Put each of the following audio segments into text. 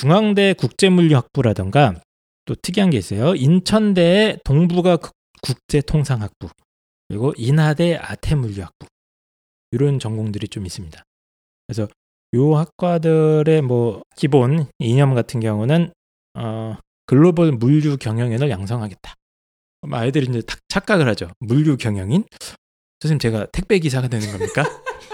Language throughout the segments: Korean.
중앙대 국제물리학부라던가 또 특이한 게 있어요. 인천대 국- 국제통상학부 그리고 인하대 아태물리학부 이런 전공들이 좀 있습니다. 그래서 요 학과들의 뭐 기본 이념 같은 경우는 어, 글로벌 물류 경영인을 양성하겠다. 아이들이 이제 탁- 착각을 하죠. 물류 경영인? 선생님 제가 택배 기사가 되는 겁니까?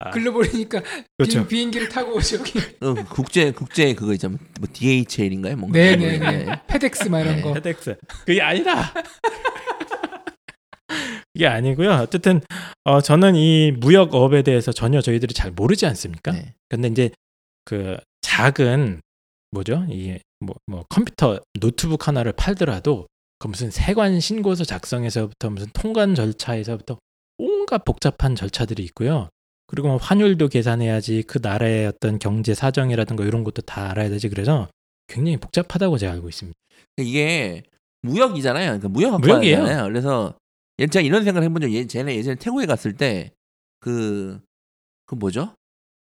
아, 글로벌이니까 그렇죠. 비, 비행기를 타고 저기 어, 국제 국제 그거 있잖아. 뭐 DHL인가요? 뭔가. 네네네 페덱스 막 이런 네. 거 헤덱스. 그게 아니다. 그게 아니고요. 어쨌든 어, 저는 이 무역업에 대해서 전혀 저희들이 잘 모르지 않습니까? 네. 근데 이제 그 작은 뭐죠? 이게 뭐, 뭐 컴퓨터 노트북 하나를 팔더라도 그 무슨 세관 신고서 작성에서부터 무슨 통관 절차에서부터 온갖 복잡한 절차들이 있고요. 그리고 뭐 환율도 계산해야지 그 나라의 어떤 경제 사정이라든가 이런 것도 다 알아야 되지 그래서 굉장히 복잡하다고 제가 알고 있습니다. 이게 무역이잖아요. 그러니까 무역 무역이에요. 그래서 예, 제가 이런 생각을 해본 적, 예, 쟤네 예전에 태국에 갔을 때 그, 그 뭐죠?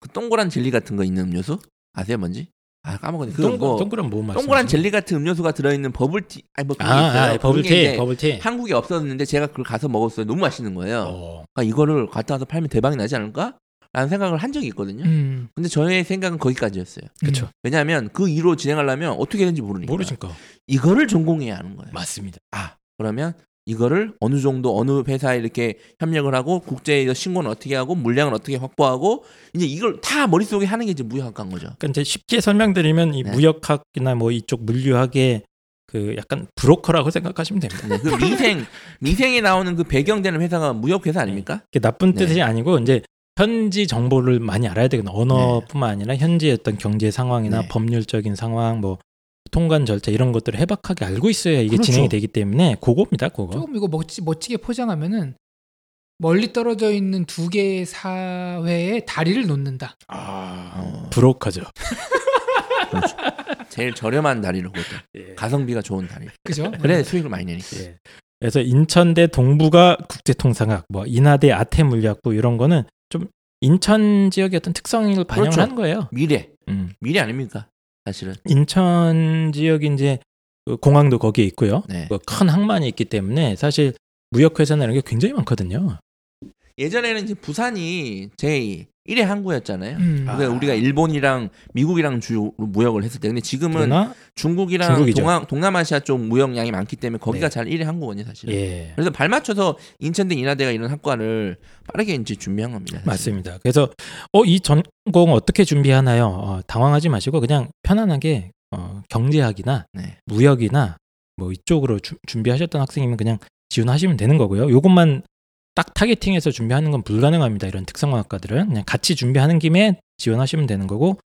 그 동그란 젤리 같은 거 있는 음료수 아세요, 뭔지? 아 까먹었네. 그 동그, 뭐, 동그란 뭐 말씀? 동그란 젤리 같은 음료수가 들어있는 버블티, 아니 뭐 그게 아, 있어요. 아 버블티, 버블티. 한국에 없었는데 제가 그걸 가서 먹었어요. 너무 맛있는 거예요. 어, 그러니까 이거를 갖다 와서 팔면 대박이 나지 않을까? 라는 생각을 한 적이 있거든요. 음. 근데 저의 생각은 거기까지였어요. 그렇죠. 왜냐하면 그 이로 진행하려면 어떻게 되는지 모르니까. 모르니까 이거를 전공해야 하는 거예요. 맞습니다. 아 그러면 이거를 어느 정도 어느 회사에 이렇게 협력을 하고 국제에서 신고는 어떻게 하고 물량을 어떻게 확보하고 이제 이걸 다 머릿속에 하는 게 이제 무역학과인 거죠. 그러니까 이제 쉽게 설명드리면 이 네. 무역학이나 뭐 이쪽 물류학의 그 약간 브로커라고 생각하시면 됩니다. 네, 그 미생 미생에 나오는 그 배경되는 회사가 무역 회사 아닙니까? 이게 나쁜 네. 뜻이 아니고 이제 현지 정보를 많이 알아야 되거든요. 언어뿐만 아니라 현지의 어떤 경제 상황이나 네. 법률적인 상황, 뭐 통관 절차 이런 것들을 해박하게 알고 있어야 이게 그렇죠. 진행이 되기 때문에 그거입니다. 그거. 조금 이거 멋지, 멋지게 포장하면은 멀리 떨어져 있는 두 개의 사회에 다리를 놓는다. 아, 어. 브로커죠. 제일 저렴한 다리로 그것도 예. 가성비가 좋은 다리. 그죠? 그래 수익을 많이 내니까. 예. 그래서 인천대 동부가 국제통상학, 뭐 인하대 아태물리학부 이런 거는 좀 인천 지역의 어떤 특성을 반영을 그렇죠. 한 거예요. 미래 음. 미래 아닙니까? 사실은. 인천 지역이 이제 그 공항도 거기에 있고요. 네. 그큰 항만이 있기 때문에 사실 무역 회사나 이런 게 굉장히 많거든요. 예전에는 이제 부산이 제 1회 항구였잖아요. 음. 아. 그러니까 우리가 일본이랑 미국이랑 주로 무역을 했을 때 근데 지금은 중국이랑 중국이죠. 동아, 동남아시아 쪽 무역량이 많기 때문에 거기가 네. 잘 1위 한국원이 사실. 은예 그래서 발맞춰서 인천대 인하대가 이런 학과를 빠르게 이제 준비한 겁니다. 사실. 맞습니다. 그래서 어 이 전공 어떻게 준비하나요? 어, 당황하지 마시고 그냥 편안하게 어, 경제학이나 네. 무역이나 뭐 이쪽으로 주- 준비하셨던 학생이면 그냥 지원하시면 되는 거고요. 요것만 딱 타겟팅해서 준비하는 건 불가능합니다. 이런 특성화학과들은 그냥 같이 준비하는 김에 지원하시면 되는 거고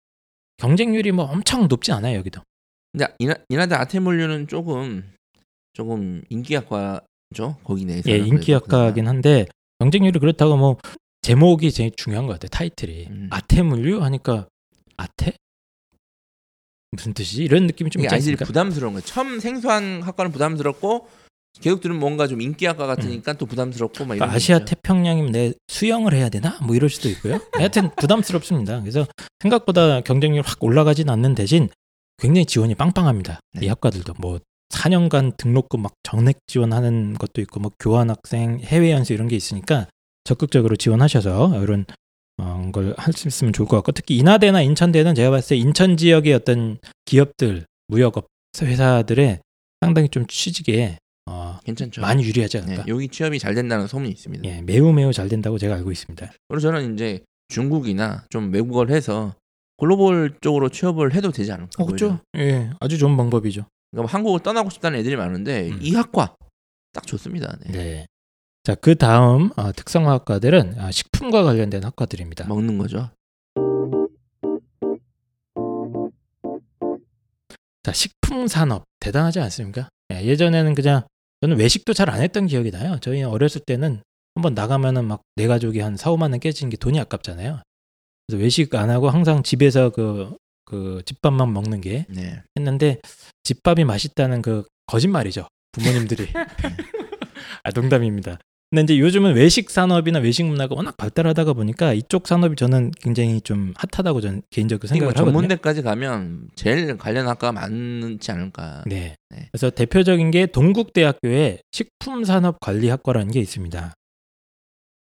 경쟁률이 뭐 엄청 높진 않아요 여기도. 근데 인하, 인하대 아태물류는 조금 조금 인기학과죠 거기 내에서. 예, 인기학과긴 한데 경쟁률이 그렇다고 뭐 제목이 제일 중요한 것 같아요. 타이틀이 음. 아태물류 하니까 아태 무슨 뜻이지? 이런 느낌이 좀 있지 않습니까? 부담스러운 거예요. 처음 생소한 학과는 부담스럽고 들으면 뭔가 좀 인기학과 같으니까 또 부담스럽고 막 아시아 있죠. 태평양이면 내 수영을 해야 되나? 뭐 이럴 수도 있고요. 하여튼 부담스럽습니다. 그래서 생각보다 경쟁률 확 올라가진 않는 대신 굉장히 지원이 빵빵합니다. 네. 이 학과들도 뭐 4년간 등록금 막 정액 지원하는 것도 있고 뭐 교환 학생, 해외 연수 이런 게 있으니까 적극적으로 지원하셔서 이런 어, 걸할 수 있으면 좋을 것 같고 특히 인하대나 인천대는 제가 봤을 때 인천 지역의 어떤 기업들, 무역업 회사들의 상당히 좀 취직에 어, 괜찮죠. 많이 유리하지 네, 않을까. 여기 취업이 잘 된다는 소문이 있습니다. 예, 매우 매우 잘 된다고 제가 알고 있습니다. 그리고 저는 이제 중국이나 좀 외국어를 해서 글로벌 쪽으로 취업을 해도 되지 않을까. 어, 그렇죠. 예, 아주 좋은 방법이죠. 그러니까 한국을 떠나고 싶다는 애들이 많은데 음. 이 학과 딱 좋습니다. 네. 네. 자, 그 다음 어, 특성화학과들은 아, 식품과 관련된 학과들입니다. 먹는 거죠. 자, 식품 산업 대단하지 않습니까? 예, 예전에는 그냥 저는 외식도 잘 안 했던 기억이 나요. 저희 어렸을 때는 한번 나가면은 막 내 가족이 한 4, 5만 원 깨지는 게 돈이 아깝잖아요. 그래서 외식 안 하고 항상 집에서 그, 그 집밥만 먹는 게 네. 했는데 집밥이 맛있다는 그 거짓말이죠. 부모님들이. 아, 농담입니다. 근데 이제 요즘은 외식 산업이나 외식 문화가 워낙 발달하다가 보니까 이쪽 산업이 저는 굉장히 좀 핫하다고 저는 개인적으로 생각을 하거든요. 전문대까지 가면 제일 관련 학과가 많지 않을까. 네. 네. 그래서 대표적인 게 동국대학교에 식품산업관리학과라는 게 있습니다.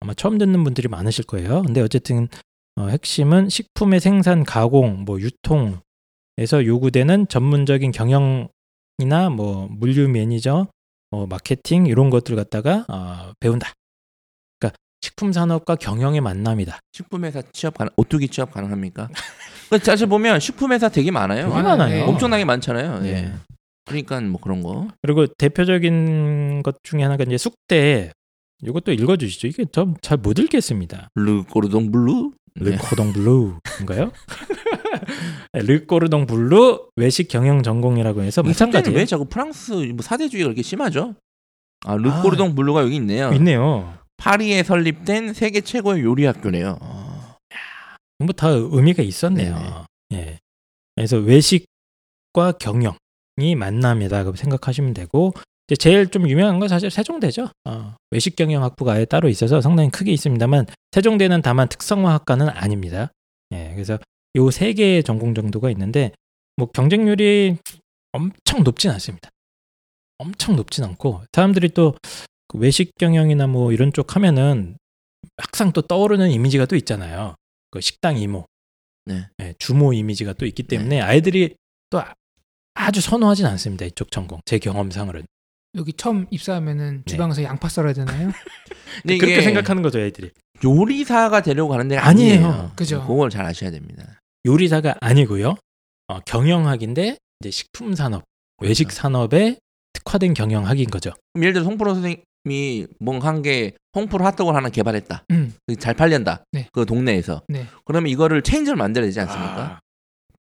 아마 처음 듣는 분들이 많으실 거예요. 근데 어쨌든 어, 핵심은 식품의 생산, 가공, 뭐 유통에서 요구되는 전문적인 경영이나 뭐 물류 매니저, 뭐 마케팅 이런 것들 갖다가 어, 배운다. 그러니까 식품 산업과 경영의 만남이다. 식품회사 취업 가능, 오뚜기 취업 가능합니까? 그 사실 보면 식품회사 되게 많아요. 되게 많아요. 엄청나게 많잖아요. 네. 예. 그러니까 뭐 그런 거. 그리고 대표적인 것 중에 하나가 이제 숙대. 이것도 읽어주시죠. 이게 좀 잘 못 읽겠습니다. 르 꼬르동 블루. 네. 르코동 블루인가요? 르꼬르동 블루 외식 경영 전공이라고 해서 마찬가지예요. 왜 자꾸 프랑스 뭐 사대주의가 그렇게 심하죠? 아 르꼬르동 블루가 여기 있네요. 있네요. 파리에 설립된 세계 최고의 요리 학교네요. 어. 뭐다 의미가 있었네요. 예. 그래서 외식과 경영이 만남이다고 생각하시면 되고 이제 제일 좀 유명한 건 사실 세종대죠. 어, 외식 경영 학부가 아예 따로 있어서 상당히 크게 있습니다만 세종대는 다만 특성화 학과는 아닙니다. 예. 그래서 요 세 개의 전공 정도가 있는데 뭐 경쟁률이 엄청 높진 않습니다. 엄청 높진 않고 사람들이 또그 외식 경영이나 뭐 이런 쪽 하면은 항상 또 떠오르는 이미지가 또 있잖아요. 그 식당 이모, 네. 예, 주모 이미지가 또 있기 때문에 아이들이 또 아- 아주 선호하진 않습니다. 이쪽 전공 제 경험상으로는 여기 처음 입사하면은 네. 주방에서 양파 썰어야 되나요? 근데 그렇게 생각하는 거죠, 애들이. 요리사가 되려고 하는 데가 아니에요. 아니에요. 그죠. 그걸 잘 아셔야 됩니다. 요리사가 아니고요. 어, 경영학인데 이제 식품 산업, 외식 산업에 특화된 경영학인 거죠. 그럼 예를 들어 송프로 선생님이 뭔가 한게 홍프로 핫도그를 하나 개발했다. 음. 잘 팔린다. 네. 그 동네에서. 네. 그러면 이거를 체인점을 만들어야 되지 않습니까?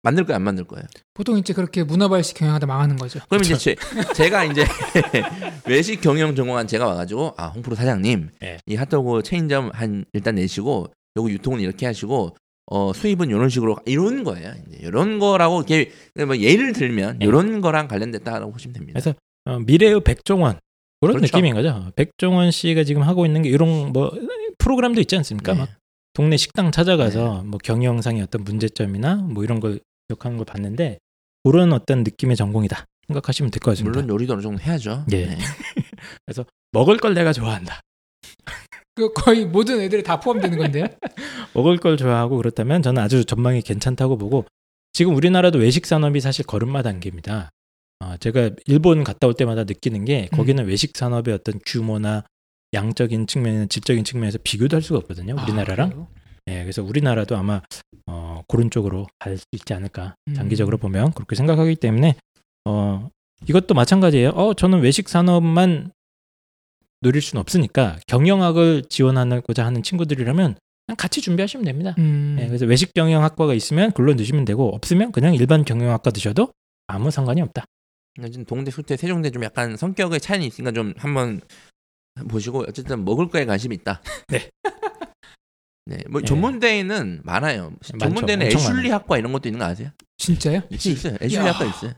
만들 거예요, 안 만들 거예요? 보통 이제 그렇게 문화발식 경영하다 망하는 거죠. 그럼 이제 제, 제 가 이제 외식 경영 전공한 제가 와가지고 아 홍프로 사장님 네. 이 핫도그 체인점 한 일단 내시고 요거 유통은 이렇게 하시고 어 수입은 이런 식으로 이런 거예요. 이제 이런 거라고 이렇게 뭐 예를 들면 네. 이런 거랑 관련됐다라고 보시면 됩니다. 그래서 어, 미래의 백종원 그런 그렇죠. 느낌인 거죠. 백종원 씨가 지금 하고 있는 게 이런 뭐 프로그램도 있지 않습니까? 네. 막 동네 식당 찾아가서 뭐 경영상의 어떤 문제점이나 뭐 이런 걸 기억하는 걸 봤는데 그런 어떤 느낌의 전공이다 생각하시면 될 것 같습니다. 물론 요리도 어느 정도 해야죠. 예. 네. 먹을 걸 내가 좋아한다. 그 거의 모든 애들이 다 포함되는 건데요. 먹을 걸 좋아하고 그렇다면 저는 아주 전망이 괜찮다고 보고 지금 우리나라도 외식 산업이 사실 걸음마 단계입니다. 어, 제가 일본 갔다 올 때마다 느끼는 게 거기는 외식 산업의 어떤 규모나 양적인 측면, 질적인 측면에서 비교도 할 수가 없거든요. 우리나라랑. 아? 예, 그래서 우리나라도 아마 어, 그런 쪽으로 갈 수 있지 않을까. 음. 장기적으로 보면 그렇게 생각하기 때문에 어, 이것도 마찬가지예요. 어, 저는 외식 산업만 노릴 수는 없으니까 경영학을 지원하고자 하는 친구들이라면 그냥 같이 준비하시면 됩니다. 음. 예, 그래서 외식 경영학과가 있으면 글로 넣으시면 되고 없으면 그냥 일반 경영학과 드셔도 아무 상관이 없다. 동대, 수대, 세종대 좀 약간 성격의 차이는 있으니까 좀 한번 보시고 어쨌든 먹을 거에 관심이 있다. 네. 네, 뭐 네. 전문대에는 많아요. 많죠. 전문대는 애슐리. 학과 이런 것도 있는 거 아세요? 진짜요? 있어 있어요. 애슐리 야. 학과 있어요.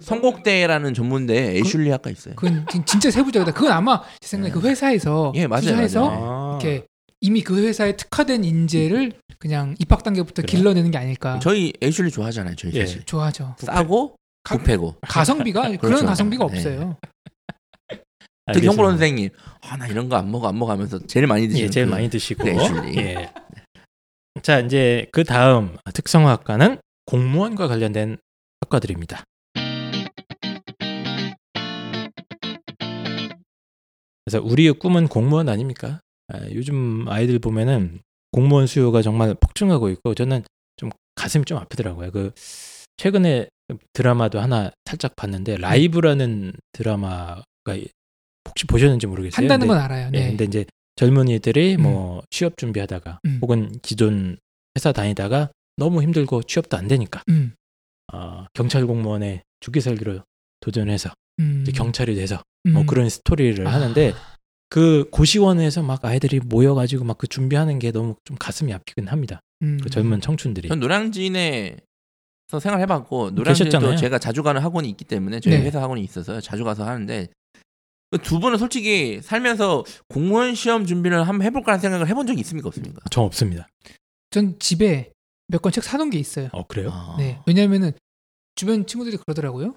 성곡대라는 전문대에 애슐리 학과 있어요. 그건 진- 진짜 세부적이다. 그건 아마 제 생각에 그 회사에서 예, 맞아요, 투자해서 맞아요. 이렇게 이미 그 회사에 특화된 인재를 그냥 입학 단계부터 그래요? 길러내는 게 아닐까. 저희 애슐리 좋아하잖아요. 저희 예. 사실 좋아하죠. 싸고 가- 부패고. 가성비가 그런 그렇죠. 가성비가 네. 없어요. 특히. 홍보 선생님, 아 나 이런 거 안 먹어 안 먹어 하면서 제일 많이 드시는 예, 제일 그- 많이 드시고. 네. 예. 자, 이제 그 다음 특성화학과는 공무원과 관련된 학과들입니다. 그래서 우리의 꿈은 공무원 아닙니까? 아, 요즘 아이들 보면은 공무원 수요가 정말 폭증하고 있고 저는 좀 가슴이 좀 아프더라고요. 그 최근에 드라마도 하나 살짝 봤는데 라이브라는 드라마가 혹시 보셨는지 모르겠어요. 한다는 근데 건 알아요. 예, 네. 근데 이제 젊은이들이 뭐 취업 준비하다가 음. 혹은 기존 회사 다니다가 너무 힘들고 취업도 안 되니까 음. 어, 경찰 공무원에 죽기 살기로 도전해서 음. 경찰이 돼서 음. 뭐 그런 스토리를 아. 하는데 그 고시원에서 막 아이들이 모여가지고 막 그 준비하는 게 너무 좀 가슴이 아프긴 합니다. 음. 그 젊은 청춘들이. 전 노량진에서 생활해봤고 노량진도. 제가 자주 가는 학원이 있기 때문에 저희 네. 회사 학원이 있어서 자주 가서 하는데 두 분은 솔직히 살면서 공무원 시험 준비를 한번 해볼까라는 생각을 해본 적이 있습니까 없습니까? 저 없습니다. 전 집에 몇 권 책 사놓은 게 있어요. 어 그래요? 아. 네. 왜냐면은 주변 친구들이 그러더라고요.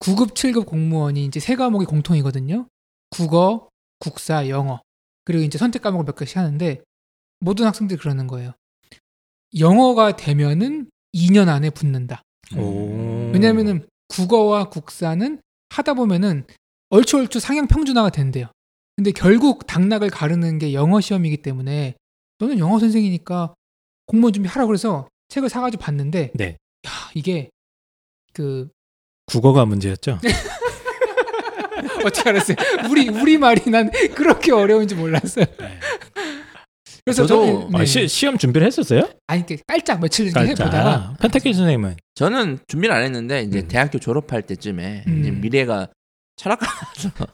9급, 7급 공무원이 이제 세 과목이 공통이거든요. 국어, 국사, 영어. 그리고 이제 선택 과목을 몇 개씩 하는데 모든 학생들이 그러는 거예요. 영어가 되면은 2년 안에 붙는다. 오. 왜냐면은 국어와 국사는 하다 보면은 얼추얼추 상향 평준화가 된대요. 근데 결국 당락을 가르는 게 영어 시험이기 때문에 너는 영어 선생이니까 공무원 준비하라고 그래서 책을 사가지고 봤는데 네. 야 이게 그 국어가 문제였죠. 어떻게 알았어요? 우리 우리 말이 난 그렇게 어려운지 몰랐어요. 네. 그래서 저도- 저는 아, 네. 시, 시험 준비를 했었어요? 아니 이렇게 깔짝 며칠 깔짝. 해보다가 펜타키 선생님은 저는 준비를 안 했는데 이제 음. 대학교 졸업할 때쯤에 음. 이제 미래가 철학과라서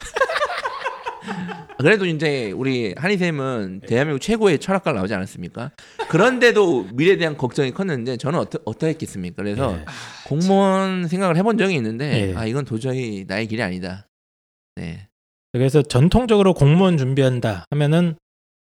그래도 이제 우리 한희 쌤은 대한민국 최고의 철학과를 나오지 않았습니까? 그런데도 미래에 대한 걱정이 컸는데 저는 어떠, 어떠했겠습니까? 그래서 네. 공무원 생각을 해본 적이 있는데 예. 아 이건 도저히 나의 길이 아니다. 네, 그래서 전통적으로 공무원 준비한다 하면은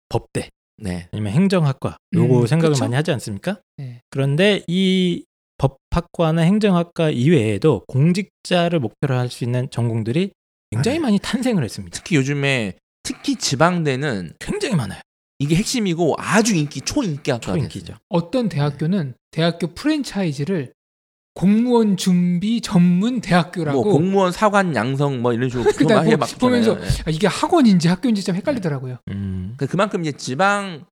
법대 네, 아니면 행정학과 요거 음, 생각을 그쵸? 많이 하지 않습니까? 네. 그런데 이 법학과나 행정학과 이외에도 공직자를 목표로 할 수 있는 전공들이 굉장히 아, 네. 많이 탄생을 했습니다. 특히 요즘에 특히 지방대는 굉장히 많아요. 이게 핵심이고 아주 인기 초인기 학과가 초인기죠. 어떤 대학교는 대학교 프랜차이즈를 공무원 준비 전문. 대학교라고 뭐 공무원 사관 양성 뭐 이런 식으로 보- 막 보면서. 예. 아, 이게 학원인지 학교인지 좀 헷갈리더라고요. 음. 그- 그만큼 이제 지방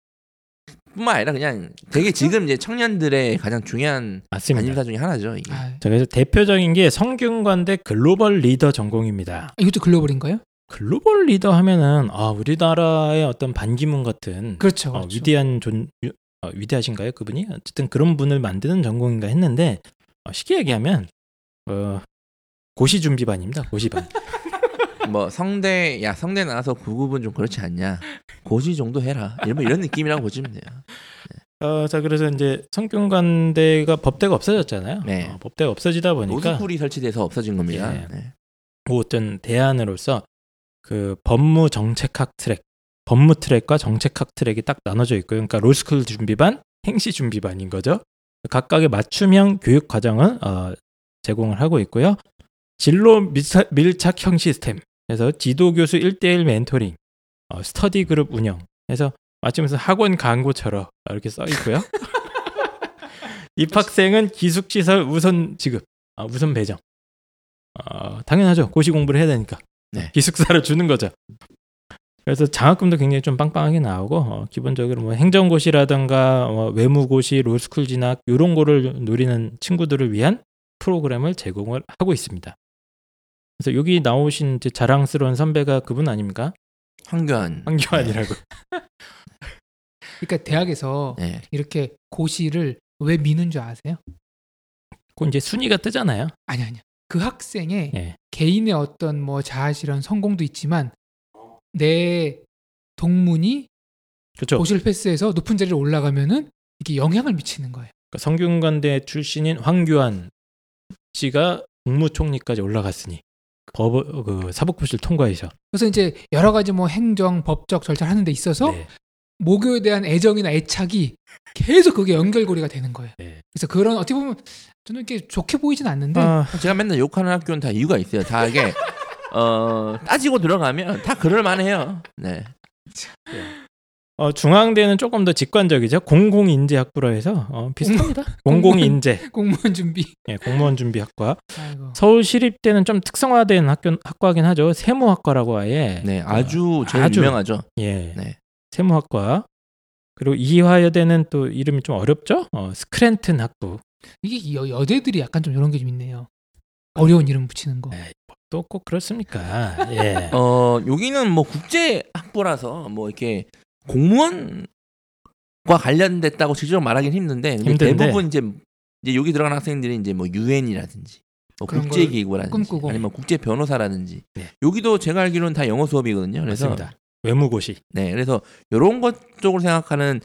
뿐만 아니라 그냥 되게 지금 이제 청년들의 가장 중요한 맞습니다. 관심사 중에 하나죠. 이게. 아, 자, 그래서 대표적인 게 성균관대 글로벌 리더 전공입니다. 이것도 글로벌인가요? 글로벌 리더 하면은 아 우리나라의 어떤 반기문 같은 그렇죠. 어, 그렇죠. 위대한 존 유- 어, 위대하신가요 그분이 어쨌든 그런 분을 만드는 전공인가 했는데 어, 쉽게 얘기하면 어, 고시 준비반입니다 고시반 뭐 성대 야 성대 나와서 9급은 좀 그렇지 않냐. 고시 정도 해라. 이런 이런 느낌이라고 보시면 돼요. 어, 자 그래서 이제 성균관대가 법대가 없어졌잖아요 네. 어, 법대가 없어지다 보니까 로스쿨이 설치돼서 없어진 겁니다. 예. 네. 뭐 어떤 대안으로서 그 법무 정책학 트랙 법무 트랙과 정책학 트랙이 딱 나눠져 있고요 그러니까 로스쿨 준비반 행시 준비반인 거죠 각각의 맞춤형 교육 과정을 어, 제공을 하고 있고요 진로 밀착, 밀착형 시스템 그래서 지도 교수 1대1 멘토링 어, 스터디 그룹 운영 그래서 마치면서 학원 광고처럼 이렇게 써 있고요. 입학생은 기숙시설 우선 지급 아, 우선 배정. 어, 당연하죠. 고시 공부를 해야 되니까. 네. 기숙사를 주는 거죠. 그래서 장학금도 굉장히 좀 빵빵하게 나오고 어, 기본적으로 뭐 행정고시라든가 어, 외무고시 로스쿨 진학 이런 거를 노리는 친구들을 위한 프로그램을 제공을 하고 있습니다 그래서 여기 나오신 이제 자랑스러운 선배가 그분 아닙니까 황교안. 황교안이라고 그러니까 대학에서 네. 이렇게 고시를 왜 미는 줄 아세요? 그 이제 순위가 뜨잖아요 아니 아니요. 그 학생의 예. 개인의 어떤 뭐 자아실현 성공도 있지만 내 동문이 그렇죠 고시를 패스해서 높은 자리로 올라가면은 이게 영향을 미치는 거예요. 그러니까 성균관대 출신인 황교안 씨가 국무총리까지 올라갔으니 법, 그 사법고시를 통과해서 그래서 이제 여러 가지 뭐 행정, 법적 절차를 하는 데 있어서 네, 모교에 대한 애정이나 애착이 계속 그게 연결고리가 되는 거예요. 네. 그래서 그런 어떻게 보면 저는 이렇게 좋게 보이진 않는데 아, 제가 맨날 욕하는 학교는 다 이유가 있어요. 다 이게 어 따지고 들어가면 다 그럴 만해요. 네. 어, 중앙대는 조금 더 직관적이죠. 공공인재학부라 해서 어, 비슷합니다. 공공인재, 공무원 준비. 예, 공무원 준비학과. 서울시립대는 좀 특성화된 학교 학과긴 하죠. 세무학과라고 아예. 네, 아주 제일 아주. 유명하죠. 예, 네. 세무학과. 그리고 이화여대는 또 이름이 좀 어렵죠. 어, 스크랜튼 학부. 이게 여, 여대들이 약간 좀 이런 게 좀 있네요. 어려운 이름 붙이는 거. 네. 또꼭 그렇습니까? 예. 어 여기는 뭐 국제 학부라서 뭐 이렇게 공무원과 관련됐다고 직접 말하기는 힘든데. 대부분 이제 이제 여기 들어간 학생들이 이제 뭐 유엔이라든지 뭐 국제 걸 기구라든지 꿈꾸고. 아니면 국제 변호사라든지 네. 여기도 제가 알기로는 다 영어 수업이거든요. 그래서 맞습니다. 외무고시. 네, 그래서 이런 것 쪽으로 생각하는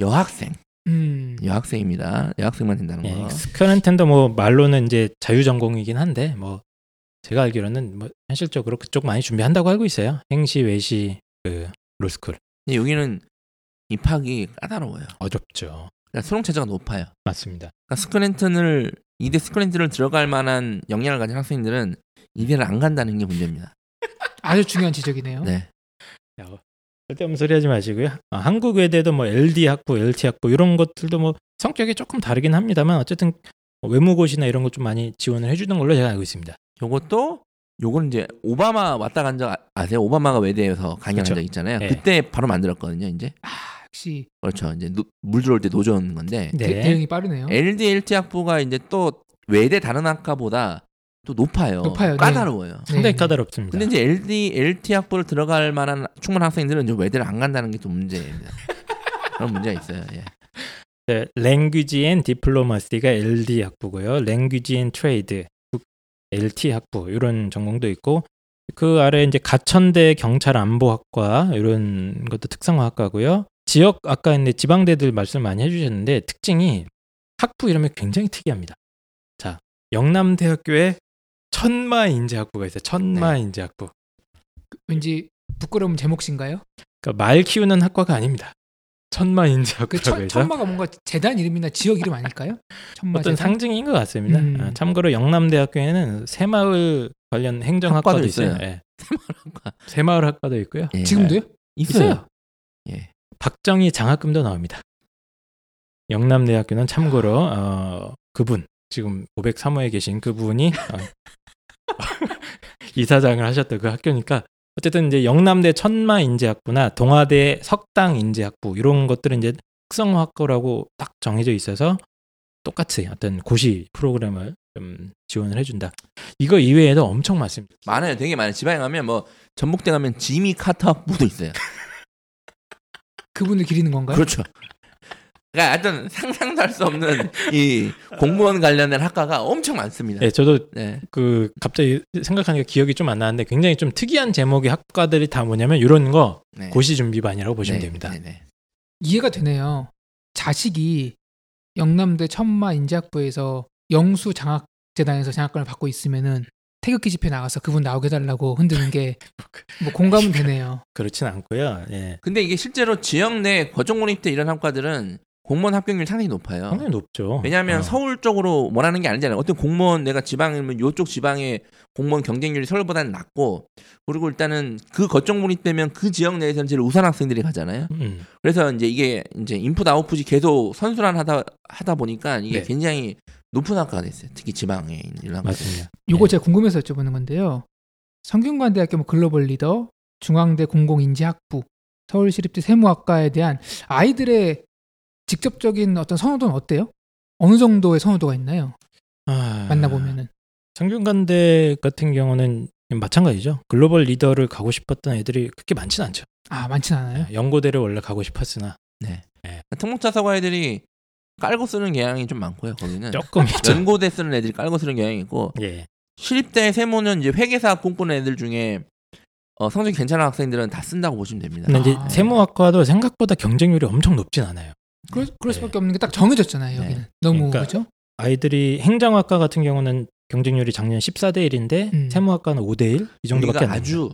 여학생, 음. 여학생입니다. 여학생만 된다는 예, 거. 스크랜튼도 뭐 말로는 이제 자유 전공이긴 한데 뭐 제가 알기로는 뭐 현실적으로 그쪽 많이 준비한다고 알고 있어요. 행시, 외시, 그 로스쿨 근데 여기는 입학이 까다로워요. 어렵죠. 그러니까 수능 최저가 높아요. 맞습니다. 그러니까 스크랜턴을 이대 스크랜턴을 들어갈 만한 역량을 가진 학생들은 이대를 안 간다는 게 문제입니다. 아주 중요한 지적이네요. 네. 야, 쓸데없는 소리 하지 마시고요. 아, 한국 외대도 뭐 LD 학부, LT 학부 이런 것들도 뭐 성격이 조금 다르긴 합니다만 어쨌든 뭐 외무고시나 이런 것 좀 많이 지원을 해주는 걸로 제가 알고 있습니다. 요것도 요건 이제 오바마 왔다 간 적 아세요? 오바마가 외대에서 강연한 그쵸. 적 있잖아요. 네. 그때 바로 만들었거든요. 이제 아, 역시 그렇죠. 이제 노- 물 들어올 때 노조는 건데 네. 대, 대응이 빠르네요. LD, LT 학부가 이제 또 외대 다른 학과보다 또 높아요. 높아요, 네. 까다로워요. 상당히 네. 까다롭습니다. 근데 이제 LD, LT 학부를 들어갈 만한 충분한 학생들은 이제 외대를 안 간다는 게 좀 문제입니다. 그런 문제가 있어요. 예. 네, Language and Diplomacy가 LD 학부고요. Language and Trade LT 학부 이런 전공도 있고 그 아래 이제 가천대 경찰 안보학과 이런 것도 특성화학과고요. 지역 아까 이제 지방대들 말씀 많이 해주셨는데 특징이 학부 이름이 굉장히 특이합니다. 자 영남대학교에 천마 인재학부가 있어요. 천마인재학부. 왠지 부끄러운 제 몫인가요? 그러니까 말 키우는 학과가 아닙니다. 천마인재학부라고 그 천, 천마가 뭔가 재단 이름이나 지역 이름 아닐까요? 천마 어떤 재단? 상징인 것 같습니다. 음. 아, 참고로 영남대학교에는 새마을 관련 행정학과도 학과도 있어요. 있어요. 예. 새마을 학과도 있고요. 예. 지금도요? 있어요. 있어요. 예. 박정희 장학금도 나옵니다. 영남대학교는 참고로 어, 그분 지금 503호에 계신 그분이 어, 이사장을 하셨던 그 학교니까 어쨌든 이제 영남대 천마 인재학부나 동아대 석당 인재학부 이런 것들은 이제 특성화학과라고 딱 정해져 있어서 똑같이 어떤 고시 프로그램을 좀 지원을 해준다. 이거 이외에도 엄청 많습니다. 많아요. 되게 많아요. 지방에 가면 뭐 전북대 가면 지미 카터 학부도 있어요. 그분을 기리는 건가요? 그렇죠. 그러니까 하여튼 상상도 할 수 없는 이 공무원 관련된 학과가 엄청 많습니다. 네, 저도 네. 그 갑자기 생각하니까 기억이 좀 안 나는데 굉장히 좀 특이한 제목의 학과들이 다 뭐냐면 이런 거 네. 고시 준비반이라고 보시면 네, 됩니다. 네, 네. 이해가 되네요. 자식이 영남대 천마 인재학부에서 영수 장학 재단에서 장학금을 받고 있으면은 태극기 집회 나가서 그분 나오게 해달라고 흔드는 게 뭐 공감은 되네요. 그렇진 않고요. 예. 근데 이게 실제로 지역 내 거점공립대 이런 학과들은 공무원 합격률이 상당히 높아요. 상당히 높죠. 왜냐하면 어. 서울 쪽으로 원하는 게 아니잖아요. 어떤 공무원 내가 지방이면 요쪽 지방의 공무원 경쟁률이 서울보다는 낮고 그리고 일단은 그 거점공립대면 그 지역 내에서는 제일 우선 학생들이 가잖아요. 음, 그래서 이제 이게 이제 인풋 아웃풋이 계속 선순환 하다 하다 보니까 이게 네. 굉장히 높은 학과가 됐어요. 특히 지방에 있는 학과. 맞습니다. 요거 네. 제가 궁금해서 여쭤보는 건데요. 성균관대학교 뭐 글로벌 리더, 중앙대 공공인재학부, 서울시립대 세무학과에 대한 아이들의 직접적인 어떤 선호도는 어때요? 어느 정도의 선호도가 있나요? 아, 만나보면은. 성균관대 같은 경우는 마찬가지죠. 글로벌 리더를 가고 싶었던 애들이 그렇게 많지는 않죠. 아 많진 않아요. 연고대를 원래 가고 싶었으나 네. 네. 특목자사고 애들이 깔고 쓰는 경향이 좀 많고요. 거기는 조금 있죠. 연고대 쓰는 애들이 깔고 쓰는 경향이 있고 예. 시립대 세모는 이제 회계사 꿈꾸는 애들 중에 어, 성적이 괜찮은 학생들은 다 쓴다고 보시면 됩니다. 근데 이제 아. 세무학과도 생각보다 경쟁률이 엄청 높진 않아요. 그럴, 그럴 수밖에 네. 없는 게 딱 정해졌잖아요. 네. 여기는 너무 그러니까 그죠? 아이들이 행정학과 같은 경우는 경쟁률이 작년 14대 1인데 음. 세무학과는 5대 1 이 정도밖에 안 됩니다. 아주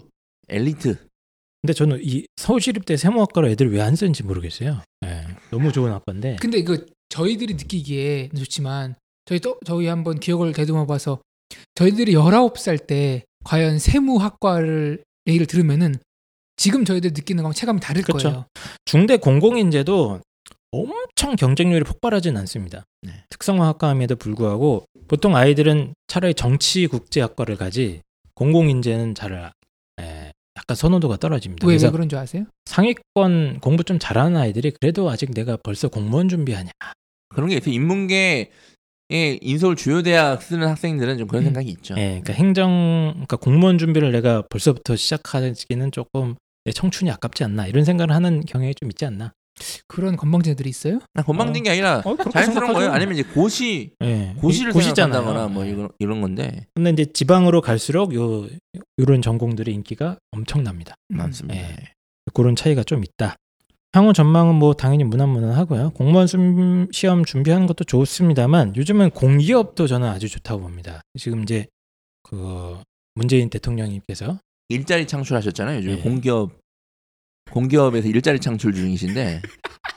엘리트. 근데 저는 이 서울시립대 세무학과로 애들 왜 안 쓰는지 모르겠어요. 예, 너무 좋은 학과인데. 근데 이거 저희들이 느끼기에 좋지만 저희 또 저희 한번 기억을 되돌아 봐서 저희들이 19살 때 과연 세무학과를 얘기를 들으면은 지금 저희들 느끼는 거랑 체감이 다를 그쵸. 거예요. 중대 공공인재도 엄청 경쟁률이 폭발하진 않습니다. 네. 특성화학과임에도 불구하고 보통 아이들은 차라리 정치 국제학과를 가지 공공인재는 잘 예, 약간 선호도가 떨어집니다. 왜, 왜 그런 줄 아세요? 상위권 공부 좀 잘하는 아이들이 그래도 아직 내가 벌써 공무원 준비하냐. 그런 게 있어요. 인문계에 인서울 주요 대학 쓰는 학생들은 좀 그런 음. 생각이 있죠. 예, 그러니까 행정, 그러니까 공무원 준비를 내가 벌써부터 시작하기는 조금 내 청춘이 아깝지 않나 이런 생각을 하는 경향이 좀 있지 않나. 그런 건방진애들이 있어요? 나 건방진 게 아니라 어, 자연스러운. 거예요. 아니면 이제 고시 예, 고시를 고시잖아요. 뭐 예. 이런 이런 건데 근데 이제 지방으로 갈수록 요 요런 전공들의 인기가 엄청납니다. 음. 많습니다. 예. 그런 차이가 좀 있다. 향후 전망은 뭐 당연히 무난무난하고요. 공무원 수- 시험 준비하는 것도 좋습니다만 요즘은 공기업도 저는 아주 좋다고 봅니다. 지금 이제 그 문재인 대통령님께서 일자리 창출하셨잖아요. 요즘 네. 공기업 공기업에서 일자리 창출 중이신데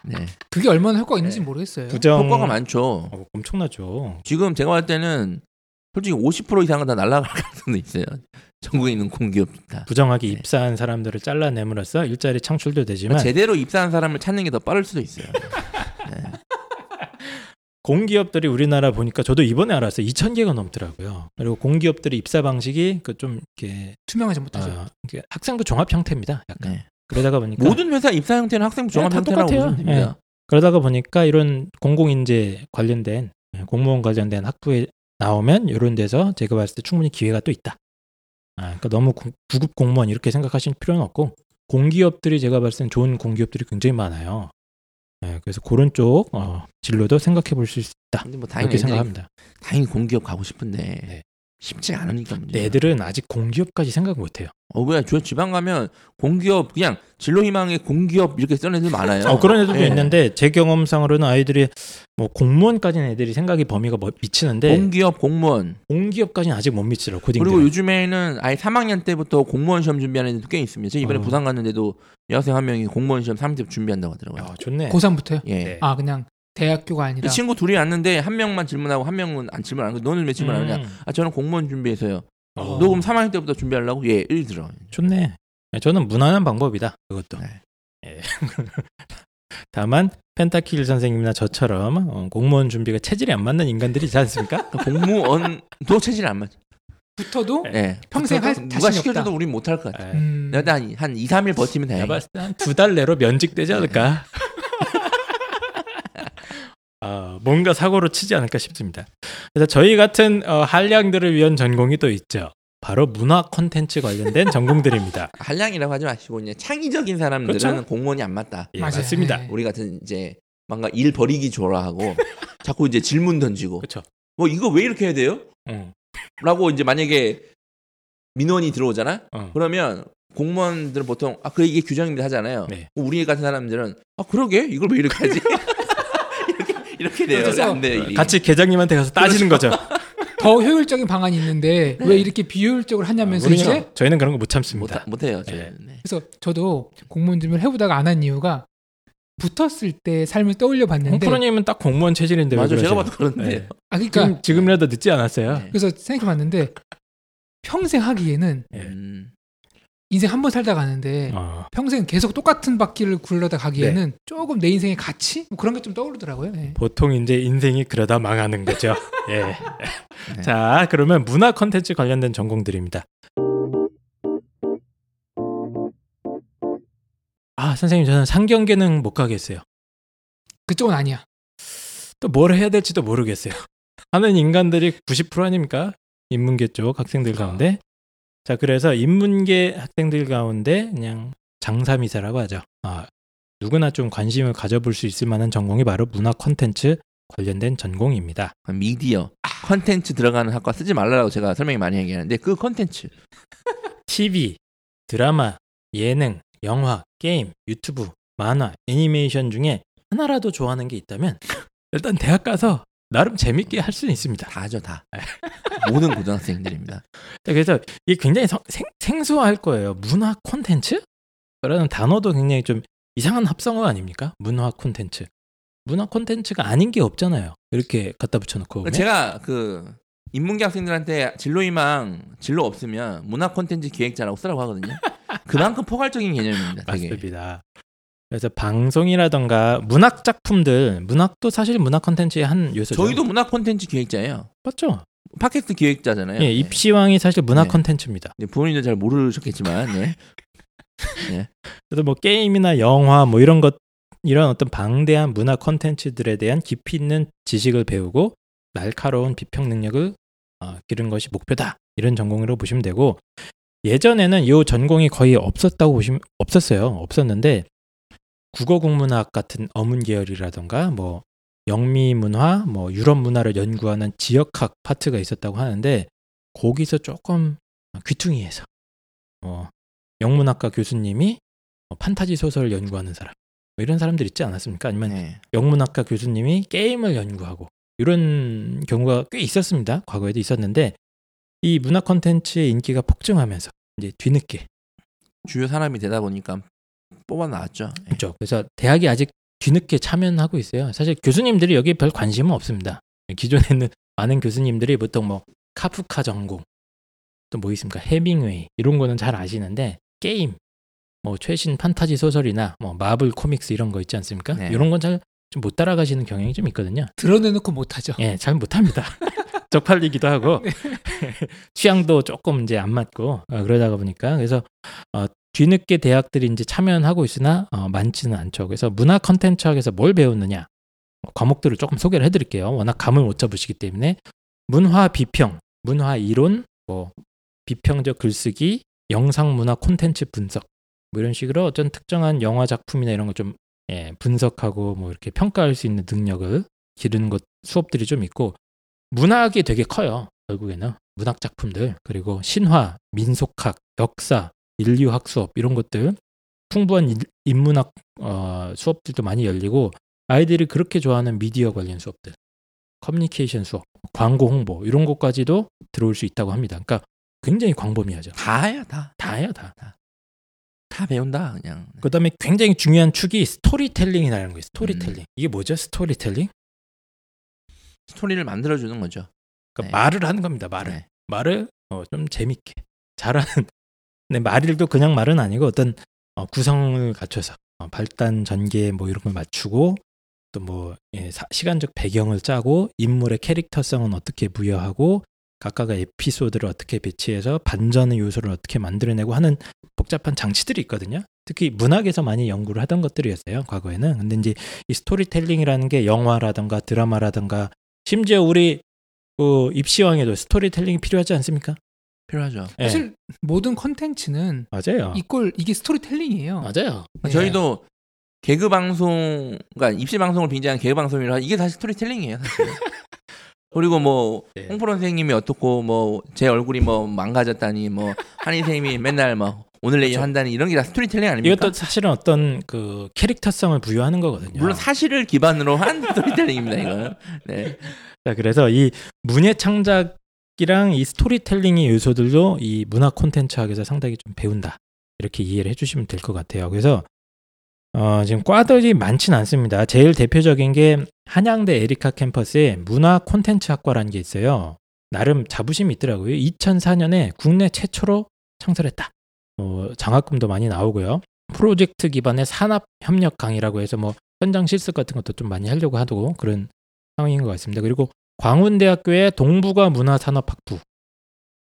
네. 그게 얼마나 효과가 있는지 네. 모르겠어요. 부정 효과가 많죠. 어, 엄청나죠. 지금 제가 봤을 때는 솔직히 50% 이상은 다 날아갈 가능성도 있어요. 전국에 있는 공기업 다. 부정하게 네. 입사한 사람들을 잘라내므로써 일자리 창출도 되지만 제대로 입사한 사람을 찾는 게 더 빠를 수도 있어요. 공기업들이 우리나라 보니까 저도 이번에 알았어요. 2천 개가 넘더라고요. 그리고 공기업들의 입사 방식이 그 좀 이렇게, 투명하지 못하죠. 어, 학생부 종합 형태입니다. 약간 네. 그러다가 보니까 모든 회사 입사 형태는 학생부 종합 네, 다 형태라고 똑같아요. 보시면 됩니다. 그러다가 보니까 이런 공공인재 관련된 예, 공무원 관련된 학부에 나오면 이런 데서 제가 봤을 때 충분히 기회가 또 있다. 아, 그러니까 너무 구- 구급 공무원 이렇게 생각하실 필요는 없고 공기업들이 제가 봤을 땐 좋은 공기업들이 굉장히 많아요. 예, 그래서 그런 쪽 어, 진로도 생각해 볼 수 있다. 근데 뭐 당연히 이렇게 생각합니다. 당연히 공기업 가고 싶은데 네. 쉽지가 않으니까 문제. 애들은 아직 공기업까지 생각 못 해요. 어 뭐야 저 지방 가면 공기업 그냥 진로 희망의 공기업 이렇게 써는 애들 많아요. 어, 그런 애들도 예. 있는데 제 경험상으로는 아이들이 뭐 공무원까지는 애들이 생각이 범위가 뭐 미치는데 공기업 공무원 공기업까지는 아직 못 미치더라고 코딩. 그리고 요즘에는 아예 3학년 때부터 공무원 시험 준비하는 애들도 꽤 있습니다. 제가 이번에 어. 부산 갔는데도 여학생 한 명이 공무원 시험 3대 준비한다고 하더라고요. 야, 좋네. 고3부터요? 예. 네. 아 그냥 대학교가 아니라 그 친구 둘이 왔는데 한 명만 질문하고 한 명은 안 질문 안 하고 너는 왜 질문 안 하냐? 음. 아 저는 공무원 준비해서요. 어. 너 그럼 3학년 때부터 준비하려고? 예, 1 들어. 좋네. 네, 저는 무난한 방법이다. 그것도. 네. 예. 다만 펜타킬 선생님이나 저처럼 어, 공무원 준비가 체질이 안 맞는 인간들이 있지 않습니까? 공무원도 체질 안 맞아. 붙어도 예. 평생 할 누가 자신이 시켜줘도. 우린 못할 것 같아. 예. 음, 내가 한, 한 2, 3일 버티면 내가 다행이야. 봤을 때 한 두 달 내로 면직되지 않을까. 아, 뭔가 사고로 치지 않을까 싶습니다. 그래서 저희 같은 어, 한량들을 위한 전공이 또 있죠. 바로 문화 콘텐츠 관련된 전공들입니다. 한량이라고 하지 마시고 그냥 창의적인 사람들은 그렇죠. 공무원이 안 맞다. 예. 맞습니다. 네. 우리 같은 이제 뭔가 일 버리기 좋아하고 자꾸 이제 질문 던지고 그렇죠. 뭐 이거 왜 이렇게 해야 돼요? 응. 라고 이제 만약에 민원이 들어오잖아. 어. 그러면 공무원들은 보통 아그 이게 규정입니다 하잖아요. 네. 우리 같은 사람들은 아 그러게 이걸 왜 이렇게 하지? 이렇게 이렇게 돼요. 안 돼. 일이. 같이 계장님한테 가서 따지는 거죠. 더 효율적인 방안이 있는데 왜 이렇게 비효율적으로 하냐면서 이제 저희는 그런 거못 못, 참습니다. 못해요. 네. 네. 그래서 저도 공무원 준비를 해보다가 안 한 이유가 붙었을 때 삶을 떠올려 봤는데 홍프로님은 딱 공무원 체질인데 왜 맞아. 제가 그러세요? 봐도 그런데. 네. 아 그러니까 지금 지금이라도 늦지 않았어요. 네. 그래서 생각해 봤는데 평생 하기에는 예. 음, 인생 한 번 살다 가는데 어, 평생 계속 똑같은 바퀴를 굴러다 가기에는 네. 조금 내 인생의 가치 뭐 그런 게 좀 떠오르더라고요. 예. 보통 이제 인생이 그러다 망하는 거죠. 예. 네. 자, 그러면 문화 컨텐츠 관련된 전공들입니다. 아, 선생님 저는 상경계는 못 가겠어요. 그쪽은 아니야. 또 뭘 해야 될지도 모르겠어요. 하는 인간들이 90% 아닙니까? 인문계 쪽 학생들 가운데. 자, 그래서 인문계 학생들 가운데 그냥 장사미사라고 하죠. 아, 누구나 좀 관심을 가져볼 수 있을 만한 전공이 바로 문화 컨텐츠 관련된 전공입니다. 미디어 컨텐츠 들어가는 학과 쓰지 말라고 제가 설명이 많이 얘기하는데 그 컨텐츠 TV, 드라마, 예능, 영화, 게임, 유튜브, 만화, 애니메이션 중에 하나라도 좋아하는 게 있다면 일단 대학 가서 나름 재밌게 할 수는 있습니다. 다죠 다. 모든 고등학생들입니다. 그래서 이게 굉장히 성- 생, 생소할 거예요. 문화 콘텐츠? 라는 단어도 굉장히 좀 이상한 합성어 아닙니까? 문화 콘텐츠. 문화 콘텐츠가 아닌 게 없잖아요. 이렇게 갖다 붙여놓고. 제가 그 인문계 학생들한테 진로희망 진로 없으면 문화 콘텐츠 기획자라고 쓰라고 하거든요. 그만큼 포괄적인 개념입니다. 되게. 맞습니다. 그래서 방송이라던가 문학 작품들, 문학도 사실 문화 콘텐츠의 한 요소죠. 저희도 문화 콘텐츠 기획자예요. 맞죠? 팟캐스트 기획자잖아요. 예, 입시왕이 사실 문화 네. 콘텐츠입니다. 네, 부모님도 잘 모르셨겠지만 네. 그래서 뭐 게임이나 영화 뭐 이런 것 이런 어떤 방대한 문화 콘텐츠들에 대한 깊이 있는 지식을 배우고 날카로운 비평 능력을 어, 기른 것이 목표다. 이런 전공으로 보시면 되고 예전에는 이 전공이 거의 없었다고 보시면 없었어요. 없었는데 국어 국문학 같은 어문 계열이라던가 뭐 영미 문화, 뭐 유럽 문화를 연구하는 지역학 파트가 있었다고 하는데 거기서 조금 귀퉁이에서 어, 영문학과 교수님이 어, 판타지 소설을 연구하는 사람 뭐 이런 사람들 있지 않았습니까? 아니면 네. 영문학과 교수님이 게임을 연구하고 이런 경우가 꽤 있었습니다. 과거에도 있었는데 이 문화 콘텐츠의 인기가 폭증하면서 이제 뒤늦게 주요 산업이 되다 보니까 뽑아 나왔죠. 예. 그렇죠. 그래서 대학이 아직 뒤늦게 참여하고 있어요. 사실 교수님들이 여기에 별 관심은 없습니다. 기존에는 많은 교수님들이 보통 뭐 카프카 전공 또 뭐 있습니까? 해밍웨이 이런 거는 잘 아시는데 게임 뭐 최신 판타지 소설이나 뭐 마블 코믹스 이런 거 있지 않습니까? 네. 이런 건 잘 좀 못 따라가시는 경향이 좀 있거든요. 드러내놓고 못하죠. 예, 잘 못합니다. 쪽팔리기도 하고 취향도 조금 이제 안 맞고 어, 그러다가 보니까 그래서 어, 뒤늦게 대학들이 이제 참여는 하고 있으나 어, 많지는 않죠. 그래서 문화 컨텐츠학에서 뭘 배웠느냐 어, 과목들을 조금 소개를 해드릴게요. 워낙 감을 못 잡으시기 때문에 문화 비평, 문화 이론, 뭐 비평적 글쓰기, 영상 문화 콘텐츠 분석 뭐 이런 식으로 어떤 특정한 영화 작품이나 이런 거좀 예, 분석하고 뭐 이렇게 평가할 수 있는 능력을 기르는 것 수업들이 좀 있고 문학이 되게 커요. 결국에는 문학 작품들 그리고 신화, 민속학, 역사, 인류학 수업 이런 것들 풍부한 인- 인문학 어, 수업들도 많이 열리고 아이들이 그렇게 좋아하는 미디어 관련 수업들, 커뮤니케이션 수업, 광고 홍보 이런 것까지도 들어올 수 있다고 합니다. 그러니까 굉장히 광범위하죠. 다 해요, 다. 다 다. 다 배운다, 그냥. 그다음에 굉장히 중요한 축이 스토리텔링이라는 거예요. 스토리텔링. 이게 뭐죠? 스토리텔링? 스토리를 만들어 주는 거죠. 그러니까 네. 말을 하는 겁니다. 말을. 네. 말을 어, 좀 재밌게 잘하는. 근데 말도 그냥 말은 아니고 어떤 어, 구성을 갖춰서 어, 발단 전개 뭐 이런 걸 맞추고 또 뭐 시간적 배경을 짜고 인물의 캐릭터성은 어떻게 부여하고 각각의 에피소드를 어떻게 배치해서 반전의 요소를 어떻게 만들어내고 하는 복잡한 장치들이 있거든요. 특히 문학에서 많이 연구를 하던 것들이었어요. 과거에는. 근데 이제 이 스토리텔링이라는 게 영화라든가 드라마라든가 심지어 우리 그 입시왕에도 스토리텔링이 필요하지 않습니까? 필요하죠. 예. 사실 모든 컨텐츠는 맞아요. 이꼴 이게 스토리텔링이에요. 맞아요. 네. 저희도 개그 방송, 그러니까 입시 방송을 빙자한 개그 방송이라 이게 사실 스토리텔링이에요, 사실. 그리고 뭐 네. 홍프로 선생님이 어떻고 뭐 제 얼굴이 뭐 망가졌다니 뭐 한희 선생님이 맨날 뭐 오늘 내일 그렇죠. 한다니 이런 게 다 스토리텔링 아닙니까? 이것도 사실은 어떤 그 캐릭터성을 부여하는 거거든요. 물론 사실을 기반으로 한 스토리텔링입니다, 이거. 네. 자, 그래서 이 문예 창작 이랑 이 스토리텔링의 요소들도 이 문화 콘텐츠학에서 상당히 좀 배운다. 이렇게 이해를 해주시면 될 것 같아요. 그래서 어, 지금 과들이 많진 않습니다. 제일 대표적인 게 한양대 에리카 캠퍼스에 문화 콘텐츠 학과라는 게 있어요. 나름 자부심이 있더라고요. 2004년에 국내 최초로 창설했다. 어, 장학금도 많이 나오고요. 프로젝트 기반의 산업 협력 강의라고 해서 뭐 현장 실습 같은 것도 좀 많이 하려고 하고 그런 상황인 것 같습니다. 그리고 광운대학교의 동북아 문화산업학부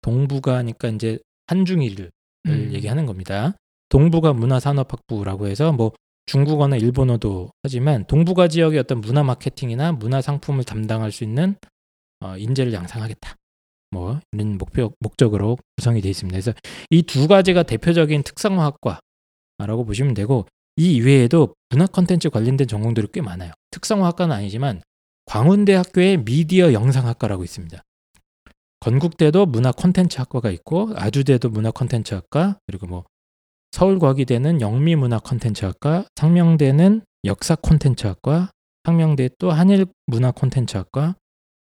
동북아니까 이제 한중일을 음. 얘기하는 겁니다. 동북아 문화산업학부라고 해서 뭐 중국어나 일본어도 하지만 동북아 지역의 어떤 문화 마케팅이나 문화 상품을 담당할 수 있는 어, 인재를 양성하겠다. 뭐 이런 목표 목적으로 구성이 되어 있습니다. 그래서 이 두 가지가 대표적인 특성화학과라고 보시면 되고 이 이외에도 문화 콘텐츠 관련된 전공들이 꽤 많아요. 특성화학과는 아니지만 광운대학교의 미디어 영상학과라고 있습니다. 건국대도 문화 콘텐츠 학과가 있고 아주대도 문화 콘텐츠 학과 그리고 뭐 서울과기대는 영미 문화 콘텐츠 학과, 상명대는 역사 콘텐츠 학과, 상명대 또 한일 문화 콘텐츠 학과,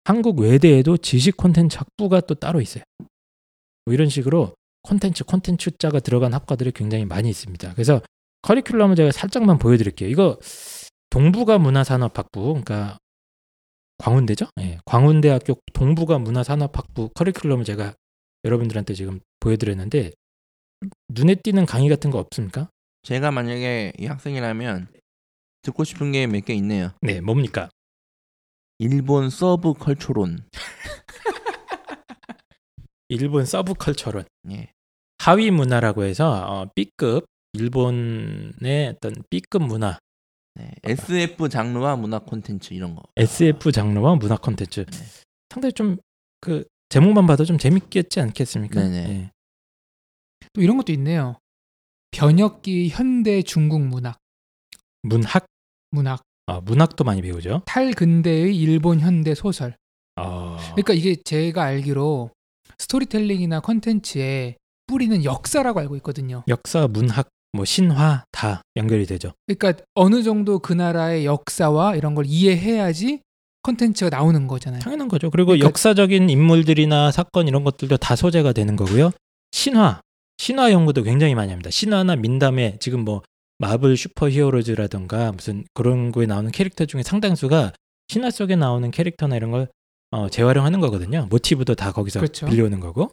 한국 외대에도 지식 콘텐츠 학부가 또 따로 있어요. 뭐 이런 식으로 콘텐츠 콘텐츠 자가 들어간 학과들이 굉장히 많이 있습니다. 그래서 커리큘럼을 제가 살짝만 보여드릴게요. 이거 동북아 문화산업학부, 그러니까 광운대죠? 예, 광운대학교 동북아 문화산업학부 커리큘럼을 제가 여러분들한테 지금 보여드렸는데 눈에 띄는 강의 같은 거 없습니까? 제가 만약에 이 학생이라면 듣고 싶은 게 몇 개 있네요. 네, 뭡니까? 일본 서브 컬처론. 일본 서브 컬처론 예. 하위 문화라고 해서 어, B급 일본의 어떤 B급 문화 네. SF 장르와 문화 콘텐츠 이런 거. SF 장르와 문화 콘텐츠 네. 상당히 좀 그 제목만 봐도 좀 재밌겠지 않겠습니까? 네네. 예. 또 이런 것도 있네요. 변혁기 현대 중국 문학, 문학 문학, 어, 문학도 많이 배우죠. 탈근대의 일본 현대 소설. 어, 그러니까 이게 제가 알기로 스토리텔링이나 컨텐츠의 뿌리는 역사라고 알고 있거든요. 역사, 문학, 뭐 신화 다 연결이 되죠. 그러니까 어느 정도 그 나라의 역사와 이런 걸 이해해야지 컨텐츠가 나오는 거잖아요. 당연한 거죠. 그리고 그러니까- 역사적인 인물들이나 사건 이런 것들도 다 소재가 되는 거고요. 신화, 신화 연구도 굉장히 많이 합니다. 신화나 민담회 지금 뭐 마블 슈퍼 히어로즈라든가 무슨 그런 거에 나오는 캐릭터 중에 상당수가 신화 속에 나오는 캐릭터나 이런 걸 어, 재활용하는 거거든요. 모티브도 다 거기서 그렇죠. 빌려오는 거고.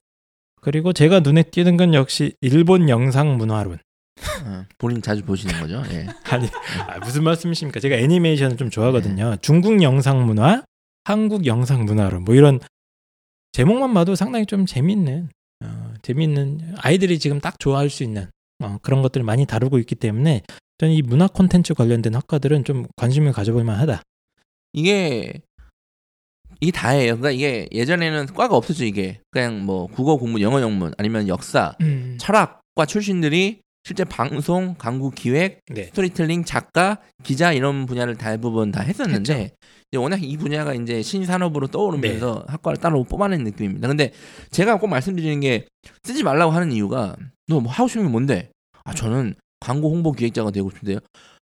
그리고 제가 눈에 띄는 건 역시 일본 영상 문화론. 어, 본인 자주 보시는 거죠. 예. 아니 아, 무슨 말씀이십니까? 제가 애니메이션을 좀 네. 좋아하거든요. 중국 영상 문화, 한국 영상 문화론 뭐 이런 제목만 봐도 상당히 좀 재밌는 어, 재밌는 아이들이 지금 딱 좋아할 수 있는 어, 그런 것들을 많이 다루고 있기 때문에 저는 이 문화 콘텐츠 관련된 학과들은 좀 관심을 가져볼 만하다. 이게 이게 다예요. 그러니까 이게 예전에는 과가 없었죠. 이게 그냥 뭐 국어 공부, 영어 영문 아니면 역사, 음. 철학과 출신들이 실제 방송, 강구 기획, 네. 스토리텔링, 작가, 기자 이런 분야를 대부분 다 했었는데 이제 워낙 이 분야가 이제 신산업으로 떠오르면서 학과를 따로 뽑아낸 느낌입니다. 근데 제가 꼭 말씀드리는 게 쓰지 말라고 하는 이유가 너 뭐 하고 싶은 게 뭔데? 아 저는 광고 홍보 기획자가 되고 싶은데요.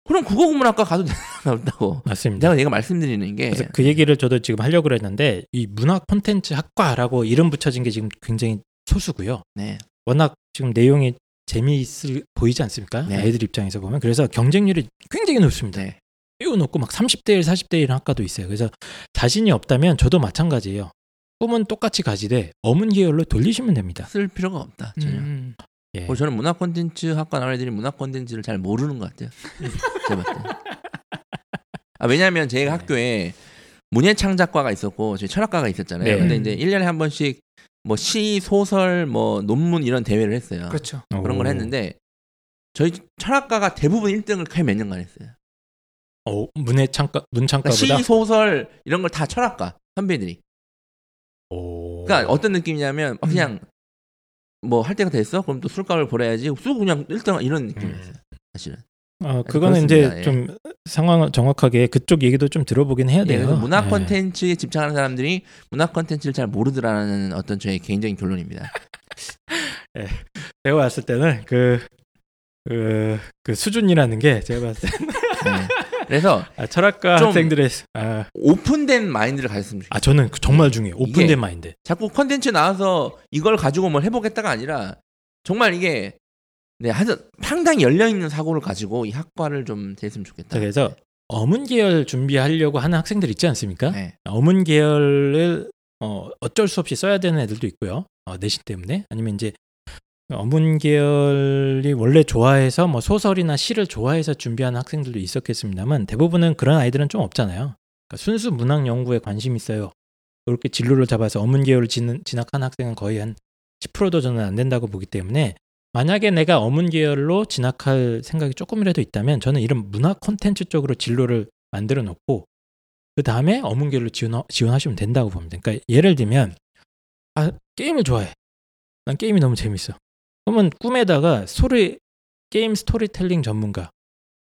그럼 국어국문학과 가도 된다고. 맞습니다. 내가 얘가 말씀드리는 게 그래서 그 얘기를 저도 지금 하려고 그랬는데 이 문화 콘텐츠 학과라고 이름 붙여진 게 지금 굉장히 소수고요. 네. 워낙 지금 내용이 재미있을 보이지 않습니까? 네. 아이들 입장에서 보면 그래서 경쟁률이 굉장히 높습니다. 네. 매우 높고 막 30대 1, 40대 1 학과도 있어요. 그래서 자신이 없다면 저도 마찬가지예요. 꿈은 똑같이 가지되 어문 계열로 돌리시면 됩니다. 쓸 필요가 없다. 전혀. 음. 예. 어, 저는 문화 콘텐츠 학과 나온 애들이 문화 콘텐츠를 잘 모르는 것 같아요. 때. 아, 왜냐하면 제 네. 학교에 문예창작과가 있었고 저희 철학과가 있었잖아요. 네. 근데 이제 1년에 한 번씩 뭐 시, 소설, 뭐 논문 이런 대회를 했어요. 그렇죠. 그런 걸 오. 했는데 저희 철학과가 대부분 1등을 거의 몇 년간 했어요. 어, 문의 창가 그러니까 문창가보다 시, 소설 이런 걸 다 철학과 선배들이. 오. 그러니까 어떤 느낌이냐면 어, 그냥 뭐할 때가 됐어? 그럼 또 술값을 벌어야지. 쑥 그냥 1등 이런 느낌이었어요. 사실은. 어, 그거는 그렇습니다. 이제 예. 좀 상황을 정확하게 그쪽 얘기도 좀 들어보긴 해야 예, 돼요. 그래서 문화 예. 콘텐츠에 집착하는 사람들이 문화 콘텐츠를 잘 모르더라는 어떤 저의 개인적인 결론입니다. 제가 봤을 때는 그, 그, 그 수준이라는 게 제가 봤을 때 네. 그래서 아, 철학과 좀- 학생들의 아, 오픈된 마인드를 가졌으면 좋겠어요. 아 저는 그 정말 중요해요. 오픈된 마인드. 자꾸 콘텐츠 나와서 이걸 가지고 뭘 해보겠다가 아니라 정말 이게 네, 하여튼 상당히 열려 있는 사고를 가지고 이 학과를 좀 됐으면 좋겠다. 그래서 어문 계열 준비하려고 하는 학생들 있지 않습니까? 네. 어문 계열을 어, 어쩔 수 없이 써야 되는 애들도 있고요. 어, 내신 때문에 아니면 이제 어문 계열이 원래 좋아해서 뭐 소설이나 시를 좋아해서 준비하는 학생들도 있었겠습니다만 대부분은 그런 아이들은 좀 없잖아요. 그러니까 순수 문학 연구에 관심 있어요. 그렇게 진로를 잡아서 어문 계열을 진, 진학한 학생은 거의 한 10%도 저는 안 된다고 보기 때문에 만약에 내가 어문 계열로 진학할 생각이 조금이라도 있다면 저는 이런 문화 콘텐츠 쪽으로 진로를 만들어 놓고 그 다음에 어문 계열로 지원, 지원하시면 된다고 봅니다. 그러니까 예를 들면 아 게임을 좋아해. 난 게임이 너무 재밌어. 그러면 꿈에다가 스토리 게임 스토리텔링 전문가,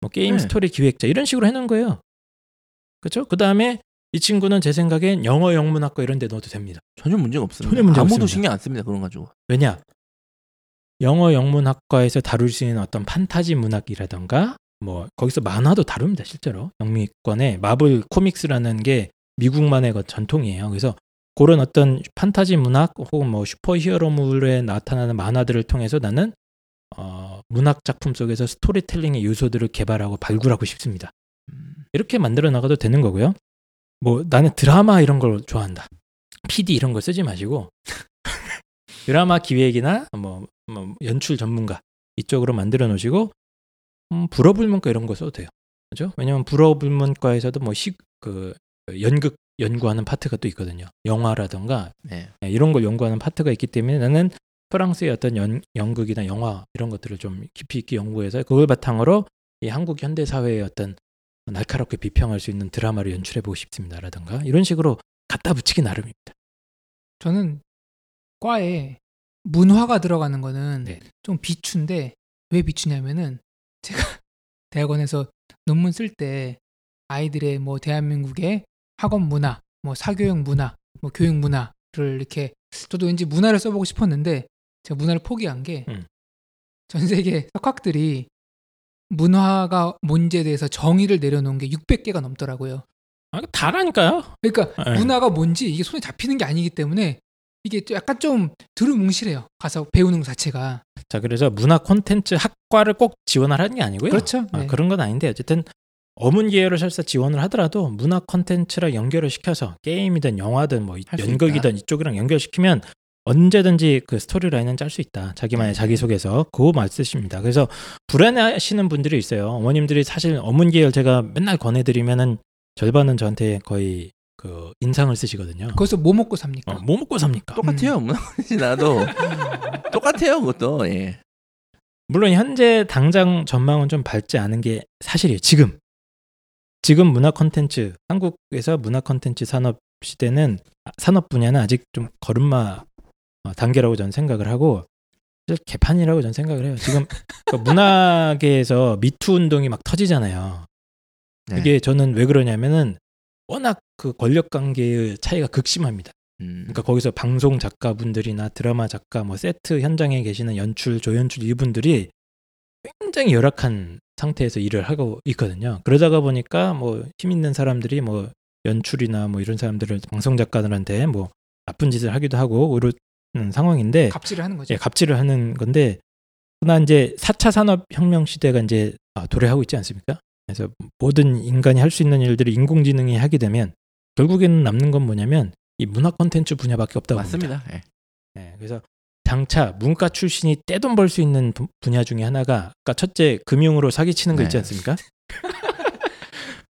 뭐 게임 네. 스토리 기획자 이런 식으로 해놓은 거예요. 그렇죠? 그 다음에 이 친구는 제 생각엔 영어 영문학과 이런 데 넣어도 됩니다. 전혀 문제가 없습니다. 전혀 문제 아무도 없습니다. 신경 안 씁니다. 그런 거 가지고. 왜냐? 영어 영문학과에서 다룰 수 있는 어떤 판타지 문학이라던가 뭐 거기서 만화도 다룹니다 실제로 영미권에 마블 코믹스라는 게 미국만의 그 전통이에요. 그래서 그런 어떤 판타지 문학 혹은 뭐 슈퍼히어로물에 나타나는 만화들을 통해서 나는 어, 문학 작품 속에서 스토리텔링의 요소들을 개발하고 발굴하고 싶습니다. 음, 이렇게 만들어 나가도 되는 거고요. 뭐 나는 드라마 이런 걸 좋아한다. PD 이런 걸 쓰지 마시고 드라마 기획이나 뭐, 뭐 연출 전문가 이쪽으로 만들어 놓으시고 음, 불어불문과 이런 거 써도 돼요. 그죠? 왜냐면 불어불문과에서도 뭐 시 그 연극 연구하는 파트가 또 있거든요. 영화라던가 네. 네, 이런 걸 연구하는 파트가 있기 때문에 나는 프랑스의 어떤 연, 연극이나 영화 이런 것들을 좀 깊이 있게 연구해서 그걸 바탕으로 이 한국 현대 사회의 어떤 날카롭게 비평할 수 있는 드라마를 연출해 보고 싶습니다라든가 이런 식으로 갖다 붙이기 나름입니다. 저는 과에 문화가 들어가는 거는 네. 좀 비추인데 왜 비추냐면은 제가 대학원에서 논문 쓸 때 아이들의 뭐 대한민국의 학원 문화, 뭐 사교육 문화, 뭐 교육 문화를 이렇게 저도 왠지 문화를 써보고 싶었는데 제가 문화를 포기한 게전 음. 세계 석학들이 문화가 뭔지에 대해서 정의를 내려놓은 게 600개가 넘더라고요. 아, 다라니까요. 그러니까 네. 문화가 뭔지 이게 손에 잡히는 게 아니기 때문에 이게 좀 약간 좀 두루뭉실해요. 가서 배우는 것 자체가. 자, 그래서 문화 콘텐츠 학과를 꼭 지원하라는 게 아니고요. 그렇죠. 아, 네. 그런 건 아닌데 어쨌든 어문 계열을 설사 지원을 하더라도 문화 콘텐츠랑 연결을 시켜서 게임이든 영화든 뭐 연극이든 이쪽이랑 연결시키면 언제든지 그 스토리 라인은 짤 수 있다. 자기만의 네. 자기소개서 그거 말씀이십니다. 그래서 불안해하시는 분들이 있어요. 어머님들이 사실 어문 계열 제가 맨날 권해드리면은 절반은 저한테 거의 그 인상을 쓰시거든요. 거기서 뭐 먹고 삽니까? 어, 뭐 먹고 삽니까? 똑같아요. 문화 콘텐츠 나도 똑같아요. 그것도 예. 물론 현재 당장 전망은 좀 밝지 않은 게 사실이에요. 지금 지금 문화 콘텐츠 한국에서 문화 콘텐츠 산업 시대는 아, 산업 분야는 아직 좀 걸음마 어, 단계라고 저는 생각을 하고 사실 개판이라고 저는 생각을 해요. 지금 그 문화계에서 미투 운동이 막 터지잖아요. 네. 이게 저는 왜 그러냐면은 워낙 그 권력 관계의 차이가 극심합니다. 음. 그러니까 거기서 방송 작가분들이나 드라마 작가, 뭐 세트 현장에 계시는 연출, 조연출 이분들이 굉장히 열악한 상태에서 일을 하고 있거든요. 그러다가 보니까 뭐 힘 있는 사람들이 뭐 연출이나 뭐 이런 사람들을 방송 작가들한테 뭐 나쁜 짓을 하기도 하고 그러는 상황인데 갑질을 하는 거죠. 예, 갑질을 하는 건데 그러나 이제 4차 산업 혁명 시대가 이제 아, 도래하고 있지 않습니까? 그래서 모든 인간이 할 수 있는 일들을 인공지능이 하게 되면 결국에는 남는 건 뭐냐면 이 문화 콘텐츠 분야밖에 없다고 봅니다. 맞습니다. 예. 예, 그래서 장차 문과 출신이 떼돈 벌 수 있는 부- 분야 중에 하나가 아까 첫째 금융으로 사기치는 거 있지 네. 않습니까?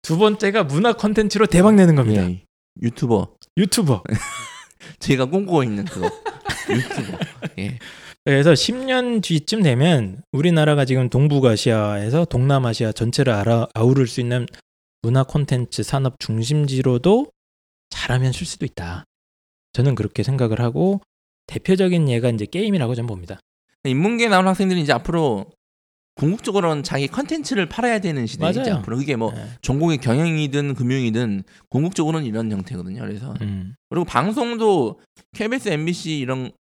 두 번째가 문화 콘텐츠로 대박 내는 겁니다. 예. 유튜버 유튜버. 제가 꿈꾸고 있는 그거 유튜버. 예. 그래서 10년 뒤쯤 되면 우리나라가 지금 동북아시아에서 동남아시아 전체를 알아, 아우를 수 있는 문화 콘텐츠 산업 중심지로도 잘하면 쓸 수도 있다. 저는 그렇게 생각을 하고 대표적인 예가 이제 게임이라고 저는 봅니다. 인문계 나온 학생들이 이제 앞으로 궁극적으로는 자기 컨텐츠를 팔아야 되는 시대이죠. 맞아요. 앞으로 그게 뭐 예. 전공의 경영이든 금융이든 궁극적으로는 이런 형태거든요. 그래서 음. 그리고 방송도 KBS, MBC 이런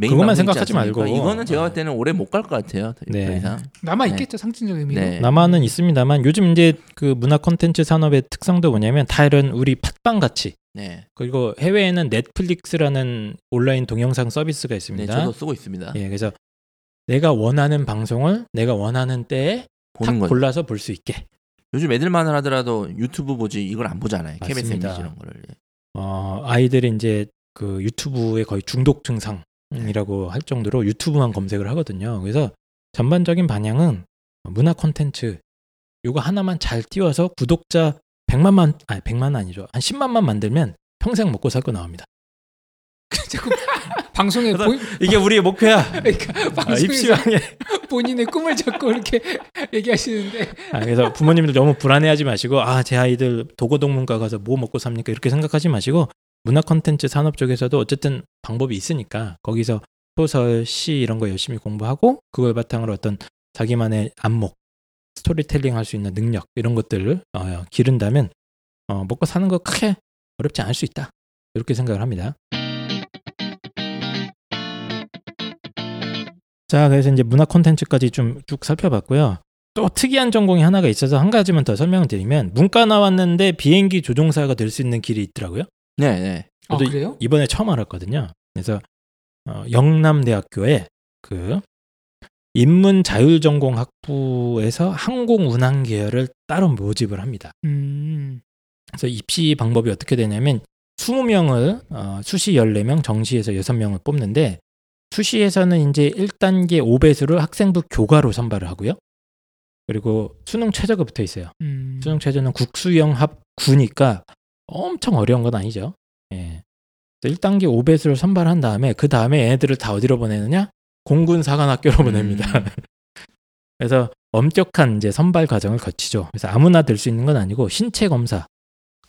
그것만 생각하지 않습니까? 말고. 이거는 제가 네. 봤을 때는 오래 못 갈 것 같아요. 더 네. 이상. 남아 네. 있겠죠 상징적 의미로. 네. 남아는 있습니다만 요즘 이제 그 문화 콘텐츠 산업의 특성도 뭐냐면 다 이런 우리 팟빵 같이 네. 그리고 해외에는 넷플릭스라는 온라인 동영상 서비스가 네, 있습니다. 저도 쓰고 있습니다. 예, 그래서 내가 원하는 방송을 내가 원하는 때에 탁 보는 거죠. 골라서 볼 수 있게. 요즘 애들만 하더라도 유튜브 보지 이걸 안 보잖아요. KBS, 맞습니다. MBC 이런 거를. 예. 어, 아이들이 이제 그 유튜브에 거의 중독 증상 이라고 할 정도로 유튜브만 검색을 하거든요. 그래서 전반적인 방향은 문화 콘텐츠 요거 하나만 잘 띄워서 구독자 100만만 아니 100만 아니죠. 한 10만만 만들면 평생 먹고 살 거 나옵니다. 자꾸 방송에 본, 이게 우리의 목표야. 그러니까 아, 입시왕에 본인의 꿈을 자꾸 이렇게 얘기하시는데 아, 그래서 부모님들 너무 불안해하지 마시고 아제 아이들 도고동문과 가서 뭐 먹고 삽니까 이렇게 생각하지 마시고 문화 콘텐츠 산업 쪽에서도 어쨌든 방법이 있으니까 거기서 소설, 시 이런 거 열심히 공부하고 그걸 바탕으로 어떤 자기만의 안목, 스토리텔링 할 수 있는 능력 이런 것들을 어, 기른다면 어, 먹고 사는 거 크게 어렵지 않을 수 있다 이렇게 생각을 합니다. 자, 그래서 이제 문화 콘텐츠까지 좀 쭉 살펴봤고요. 또 특이한 전공이 하나가 있어서 한 가지만 더 설명을 드리면 문과 나왔는데 비행기 조종사가 될 수 있는 길이 있더라고요. 네, 네. 아 저도 그래요? 이번에 처음 알았거든요. 그래서 어, 영남대학교에 그 인문 자율 전공 학부에서 항공 운항 계열을 따로 모집을 합니다. 음. 그래서 입시 방법이 어떻게 되냐면 20명을 어, 수시 14명, 정시에서 6명을 뽑는데 수시에서는 이제 1단계 5배수를 학생부 교과로 선발을 하고요. 그리고 수능 최저가 붙어 있어요. 음. 수능 최저는 국수영 합 9니까 엄청 어려운 건 아니죠. 예. 그래서 1단계 5배수를 선발한 다음에 그 다음에 애들을 다 어디로 보내느냐? 공군 사관학교로 보냅니다. 음. 그래서 엄격한 이제 선발 과정을 거치죠. 그래서 아무나 될 수 있는 건 아니고 신체 검사,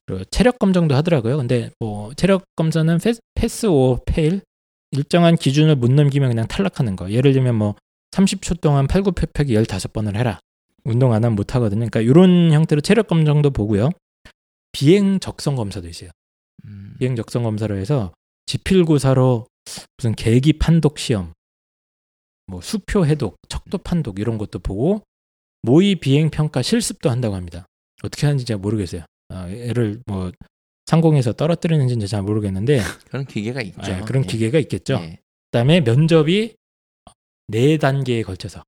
그리고 체력 검정도 하더라고요. 근데 뭐 체력 검사는 pass, pass or fail 일정한 기준을 못 넘기면 그냥 탈락하는 거. 예를 들면 뭐 30초 동안 팔굽혀펴기 15번을 해라. 운동 안 하면 못 하거든요. 그러니까 이런 형태로 체력 검정도 보고요. 비행 적성 검사도 있어요. 음. 비행 적성 검사로 해서 지필고사로 무슨 계기 판독 시험, 뭐 수표 해독, 척도 판독 이런 것도 보고 모의 비행 평가 실습도 한다고 합니다. 어떻게 하는지 제가 모르겠어요. 어, 애를 뭐 상공에서 떨어뜨리는지는 잘 모르겠는데 그런 기계가 있죠. 아, 그런 예. 기계가 있겠죠. 예. 그다음에 면접이 네 단계에 걸쳐서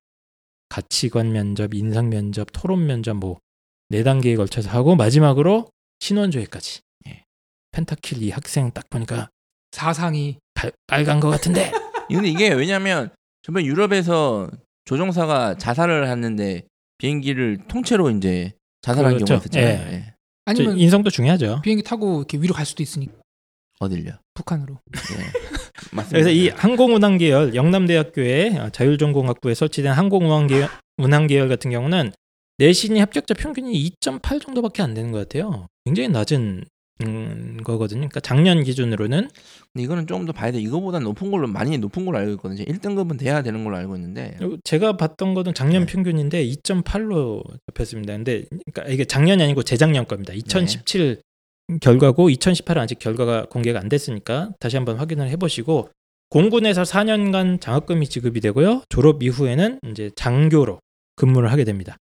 가치관 면접, 인상 면접, 토론 면접 뭐 네 단계에 걸쳐서 하고 마지막으로 신원조회까지. 예. 펜타킬 이 학생 딱 보니까 사상이 달- 빨간 것 같은데 근데 이게 왜냐면 저번 유럽에서 조종사가 자살을 했는데 비행기를 통째로 이제 자살한 그렇죠. 경우가 있었잖아요. 예. 예. 저 아니면 인성도 중요하죠. 비행기 타고 이렇게 위로 갈 수도 있으니까 어딜요? 북한으로. 예. 맞습니다. 그래서 이 항공운항 계열 영남대학교의 자율전공학부에 설치된 항공운항 계열, 운항 계열 같은 경우는 내신이 합격자 평균이 2.8 정도밖에 안 되는 것 같아요. 굉장히 낮은 음, 거거든요. 그러니까 작년 기준으로는 근데 이거는 조금 더 봐야 돼. 이거보다 높은 걸로 많이 높은 걸로 알고 있거든요. 1등급은 돼야 되는 걸로 알고 있는데 제가 봤던 거는 작년 네. 평균인데 2.8로 잡혔습니다. 근데 그러니까 이게 작년이 아니고 재작년 겁니다. 2017 결과고 2018은 아직 결과가 공개가 안 됐으니까 다시 한번 확인을 해보시고 공군에서 4년간 장학금이 지급이 되고요. 졸업 이후에는 이제 장교로 근무를 하게 됩니다.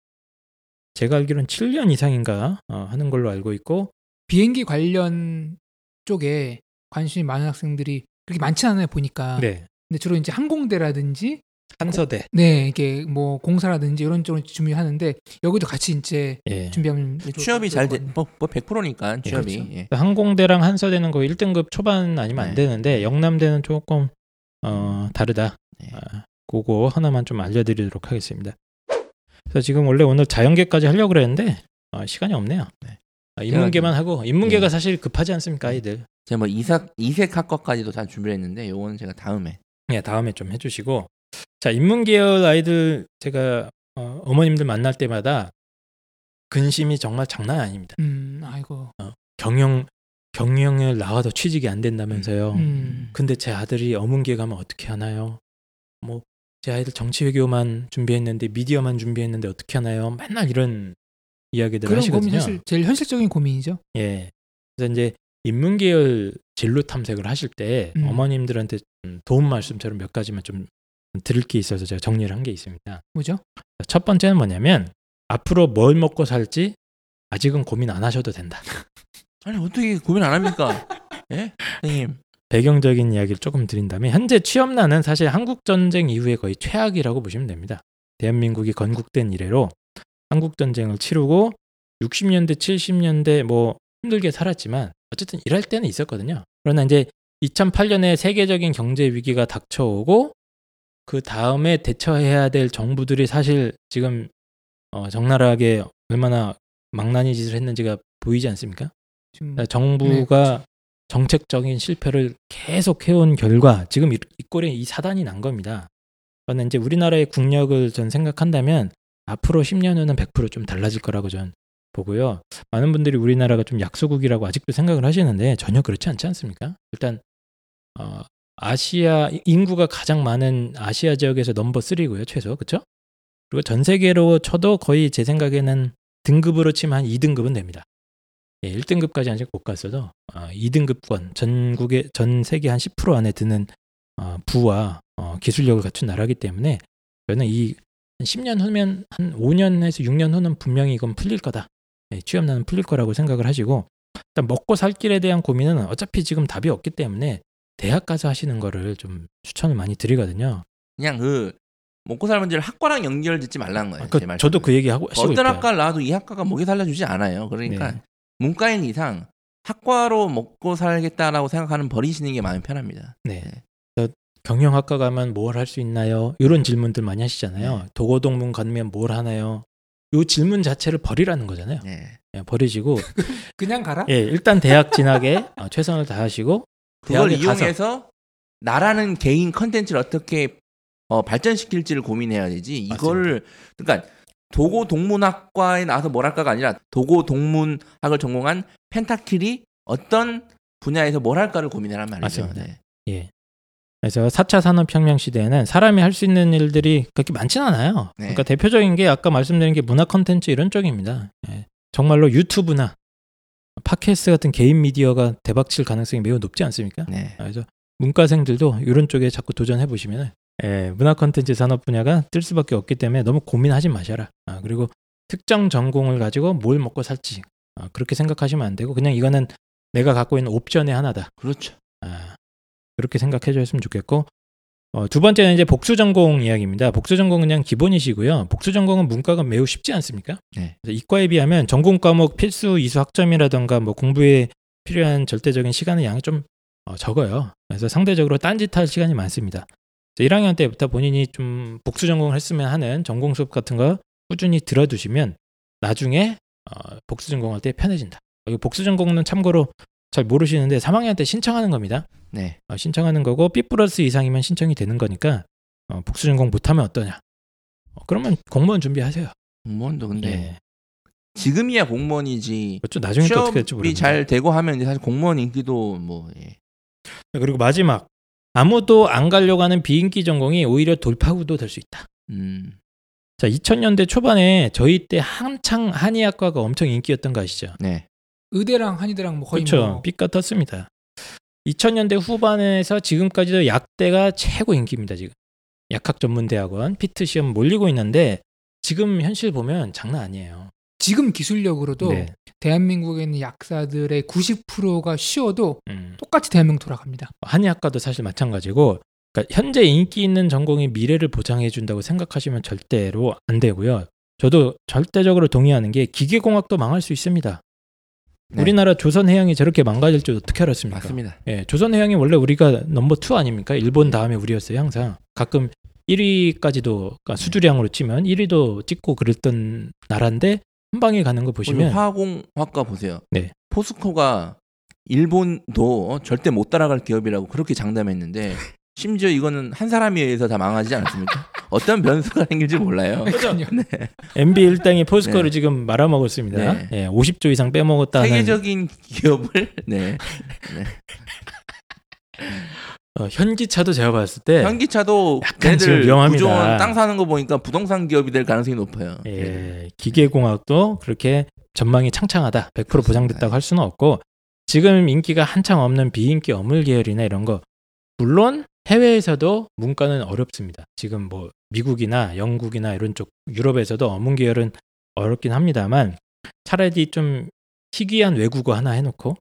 제가 알기로는 7년 이상인가 어, 하는 걸로 알고 있고 비행기 관련 쪽에 관심이 많은 학생들이 그렇게 많지 않아요 보니까. 네 근데 주로 이제 항공대라든지 한서대 네 이게 뭐 공사라든지 이런 쪽으로 준비하는데 여기도 같이 이제 예. 준비하면 취업이 잘 돼. 뭐, 뭐 100%니까 취업이. 그렇죠. 예. 항공대랑 한서대는 거의 1등급 초반 아니면 안 네. 되는데 영남대는 조금 어, 다르다. 네. 아, 그거 하나만 좀 알려드리도록 하겠습니다. 그래서 지금 원래 오늘 자연계까지 하려고 그랬는데 아, 시간이 없네요. 네. 아, 인문계만 하고 인문계가 네. 사실 급하지 않습니까 아이들? 제가 뭐 이삭 이색 학과까지도 다 준비를 했는데 요거는 제가 다음에 네, 다음에 좀 해주시고 자 인문계열 아이들 제가 어, 어머님들 만날 때마다 근심이 정말 장난 아닙니다. 음 아이고 경영 경영을 나와도 취직이 안 된다면서요. 음. 근데 제 아들이 어문계 가면 어떻게 하나요? 뭐 제 아이들 정치 외교만 준비했는데 미디어만 준비했는데 어떻게 하나요? 맨날 이런 이야기들 그런 고민 하시거든요. 사실 제일 현실적인 고민이죠. 예. 그래서 이제 인문계열 진로 탐색을 하실 때 음. 어머님들한테 좀 도움 말씀처럼 몇 가지만 좀 드릴 게 있어서 제가 정리를 한 게 있습니다. 뭐죠? 첫 번째는 뭐냐면 앞으로 뭘 먹고 살지 아직은 고민 안 하셔도 된다. 아니 어떻게 고민 안 합니까? 예? 선생님. 배경적인 이야기를 조금 드린다면 현재 취업난은 사실 한국 전쟁 이후에 거의 최악이라고 보시면 됩니다. 대한민국이 건국된 이래로 한국 전쟁을 치르고 60년대, 70년대 뭐 힘들게 살았지만 어쨌든 일할 때는 있었거든요. 그러나 이제 2008년에 세계적인 경제 위기가 닥쳐오고 그 다음에 대처해야 될 정부들이 사실 지금 어, 적나라하게 얼마나 망나니 짓을 했는지가 보이지 않습니까? 그러니까 정부가 정책적인 실패를 계속 해온 결과 지금 이, 이 꼴에 이 사단이 난 겁니다. 저는 이제 우리나라의 국력을 전 생각한다면 앞으로 10년 후는 100%좀 달라질 거라고 전 보고요. 많은 분들이 우리나라가 좀 약소국이라고 아직도 생각을 하시는데 전혀 그렇지 않지 않습니까? 일단 어, 아시아 인구가 가장 많은 아시아 지역에서 넘버 3고요 최소 그렇죠? 그리고 전 세계로 쳐도 거의 제 생각에는 등급으로 치면 한 2등급은 됩니다. 예, 1등급까지 아직 못 갔어도 어, 2등급권 전국의 전 세계 한 10% 안에 드는 어, 부와 어, 기술력을 갖춘 나라기 때문에 저는 이 10년 후면 한 5년에서 6년 후는 분명히 이건 풀릴 거다. 예, 취업난은 풀릴 거라고 생각을 하시고 일단 먹고 살 길에 대한 고민은 어차피 지금 답이 없기 때문에 대학 가서 하시는 거를 좀 추천을 많이 드리거든요. 그냥 그 먹고 살 문제를 학과랑 연결 짓지 말라는 거예요. 그, 제 말씀은. 저도 그 얘기 하고 하시고 어떤. 학과를 나와도 이 학과가 먹이 살려주지 않아요. 그러니까 네. 문과인 이상 학과로 먹고 살겠다라고 생각하는 버리시는 게 마음이 편합니다. 네. 저 경영학과 가면 뭘 할 수 있나요? 이런 질문들 많이 하시잖아요. 네. 도고동문 가면 뭘 하나요? 요 질문 자체를 버리라는 거잖아요. 네. 예, 버리시고 그냥 가라. 예, 일단 대학 진학에 어, 최선을 다하시고 그걸 대학에 가서 이용해서 나라는 개인 컨텐츠를 어떻게 어, 발전시킬지를 고민해야 되지. 이거를 그러니까 도고 동문학과에 나와서 뭘 할까가 아니라 도고 동문학을 전공한 펜타킬이 어떤 분야에서 뭘 할까를 고민하란 말이죠. 맞습니다. 네. 예. 그래서 4차 산업혁명 시대에는 사람이 할 수 있는 일들이 그렇게 많진 않아요. 네. 그러니까 대표적인 게 아까 말씀드린 게 문화 컨텐츠 이런 쪽입니다. 예. 정말로 유튜브나 팟캐스트 같은 개인 미디어가 대박칠 가능성이 매우 높지 않습니까? 네. 그래서 문과생들도 이런 쪽에 자꾸 도전해 보시면 예, 문화 콘텐츠 산업 분야가 뜰 수밖에 없기 때문에 너무 고민하지 마셔라. 아, 그리고 특정 전공을 가지고 뭘 먹고 살지 어, 그렇게 생각하시면 안 되고 그냥 이거는 내가 갖고 있는 옵션의 하나다. 그렇죠. 아, 그렇게 생각해 주셨으면 좋겠고 어, 두 번째는 이제 복수 전공 이야기입니다. 복수 전공은 그냥 기본이시고요. 복수 전공은 문과가 매우 쉽지 않습니까? 네. 그래서 이과에 비하면 전공 과목 필수 이수 학점이라던가 뭐 공부에 필요한 절대적인 시간의 양이 좀 어, 적어요. 그래서 상대적으로 딴짓할 시간이 많습니다. 그래서 1학년 때부터 본인이 좀 복수 전공을 했으면 하는 전공 수업 같은 거 꾸준히 들어두시면 나중에 어, 복수 전공할 때 편해진다. 이 복수 전공은 참고로 잘 모르시는데 3학년 때 신청하는 겁니다. 네. 어, 신청하는 거고 B 플러스 이상이면 신청이 되는 거니까 어, 복수 전공 못하면 어떠냐? 어, 그러면 공무원 준비하세요. 공무원도 근데 예. 지금이야 공무원이지. 그렇죠. 나중에 또 어떻게 될지 모르겠네. 잘 되고 하면 이제 사실 공무원 인기도 뭐 예. 그리고 마지막 아무도 안 가려고 하는 비인기 전공이 오히려 돌파구도 될 수 있다. 음. 자, 2000년대 초반에 저희 때 한창 한의학과가 엄청 인기였던 거 아시죠? 네. 의대랑 한의대랑 뭐 거의 그렇죠. 뭐 삐까 떴습니다. 2000년대 후반에서 지금까지도 약대가 최고 인기입니다. 지금 약학 전문 대학원 피트 시험 몰리고 있는데 지금 현실 보면 장난 아니에요. 지금 기술력으로도 네. 대한민국에 있는 약사들의 90%가 쉬어도 음. 똑같이 대한민국 돌아갑니다. 한의학과도 사실 마찬가지고 그러니까 현재 인기 있는 전공이 미래를 보장해 준다고 생각하시면 절대로 안 되고요. 저도 절대적으로 동의하는 게 기계공학도 망할 수 있습니다. 네. 우리나라 조선해양이 저렇게 망가질 줄 어떻게 알았습니까? 맞습니다. 예, 조선해양이 원래 우리가 number two 아닙니까? 일본 다음에 우리였어요 항상. 가끔 1위까지도 그러니까 수주량으로 치면 1위도 찍고 그랬던 나라인데 한 방에 가는 거 보시면 화공학과 보세요. 네. 포스코가 일본도 어, 절대 못 따라갈 기업이라고 그렇게 장담했는데 심지어 이거는 한 사람에 의해서 다 망하지 않습니까? 어떤 변수가 생길지 몰라요. 그러니까요. MB 일당이 포스코를 네. 지금 말아먹었습니다. 네. 예, 50조 이상 빼먹었다는 세계적인 기업을 네. 어, 현기차도 제가 봤을 때 현기차도 약간 지금 위험합니다. 구조원 땅 사는 거 보니까 부동산 기업이 될 가능성이 높아요. 예, 기계공학도 그렇게 전망이 창창하다, 100% 보장됐다고 할 수는 없고 지금 인기가 한창 없는 비인기 어물 계열이나 이런 거 물론 해외에서도 문과는 어렵습니다. 지금 뭐 미국이나 영국이나 이런 쪽 유럽에서도 어문 계열은 어렵긴 합니다만 차라리 좀 희귀한 외국어 하나 해놓고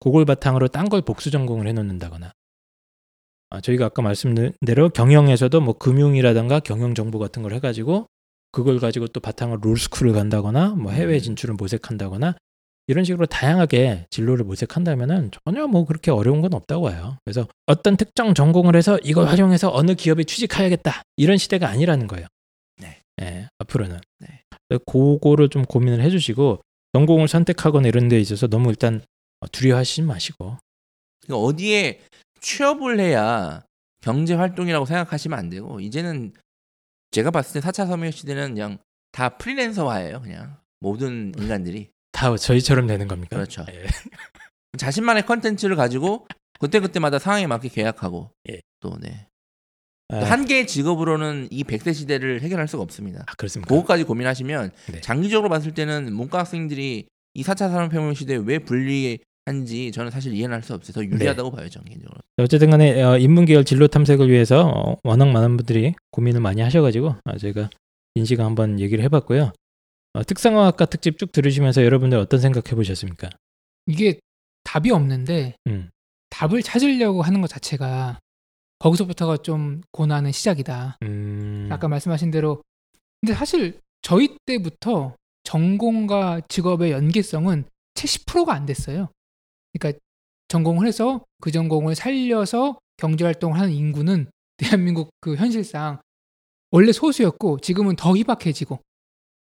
그걸 바탕으로 딴 걸 복수 전공을 해놓는다거나 아, 저희가 아까 말씀드린 대로 경영에서도 뭐 금융이라든가 경영 정보 같은 걸 해가지고 그걸 가지고 또 바탕으로 롤스쿨을 간다거나 뭐 해외 진출을 모색한다거나 이런 식으로 다양하게 진로를 모색한다면은 전혀 뭐 그렇게 어려운 건 없다고 봐요. 그래서 어떤 특정 전공을 해서 이걸 활용해서 어느 기업에 취직해야겠다 이런 시대가 아니라는 거예요. 네. 예, 앞으로는. 네. 그거를 좀 고민을 해주시고 전공을 선택하거나 이런 데 있어서 너무 일단 두려워하시지 마시고 그러니까 어디에 취업을 해야 경제 활동이라고 생각하시면 안 되고 이제는 제가 봤을 때 4차 산업 시대는 그냥 다 프리랜서화예요. 그냥 모든 인간들이 다 저희처럼 되는 겁니까? 그렇죠. 예. 자신만의 컨텐츠를 가지고 그때 그때마다 상황에 맞게 계약하고 예. 또 네. 아, 한 개의 직업으로는 이 100세 시대를 해결할 수가 없습니다. 아, 그렇습니까? 그거까지 고민하시면 네. 장기적으로 봤을 때는 문과 학생들이 이 4차 산업혁명 시대에 왜 불리 한지 저는 사실 이해는 할 수 없어요. 더 유리하다고 봐요, 저는 개인적으로. 어쨌든 간에 어, 인문계열 진로 탐색을 위해서 어, 워낙 많은 분들이 고민을 많이 하셔가지고 아, 저희가 인시가 한번 얘기를 해봤고요. 어, 특성화학과 특집 쭉 들으시면서 여러분들 어떤 생각 해 보셨습니까? 이게 답이 없는데 음. 답을 찾으려고 하는 것 자체가 거기서부터가 좀 고난의 시작이다. 음, 아까 말씀하신 대로 근데 사실 저희 때부터 전공과 직업의 연계성은 채 10%가 안 됐어요. 그러니까 전공을 해서 그 전공을 살려서 경제 활동을 하는 인구는 대한민국 그 현실상 원래 소수였고 지금은 더 희박해지고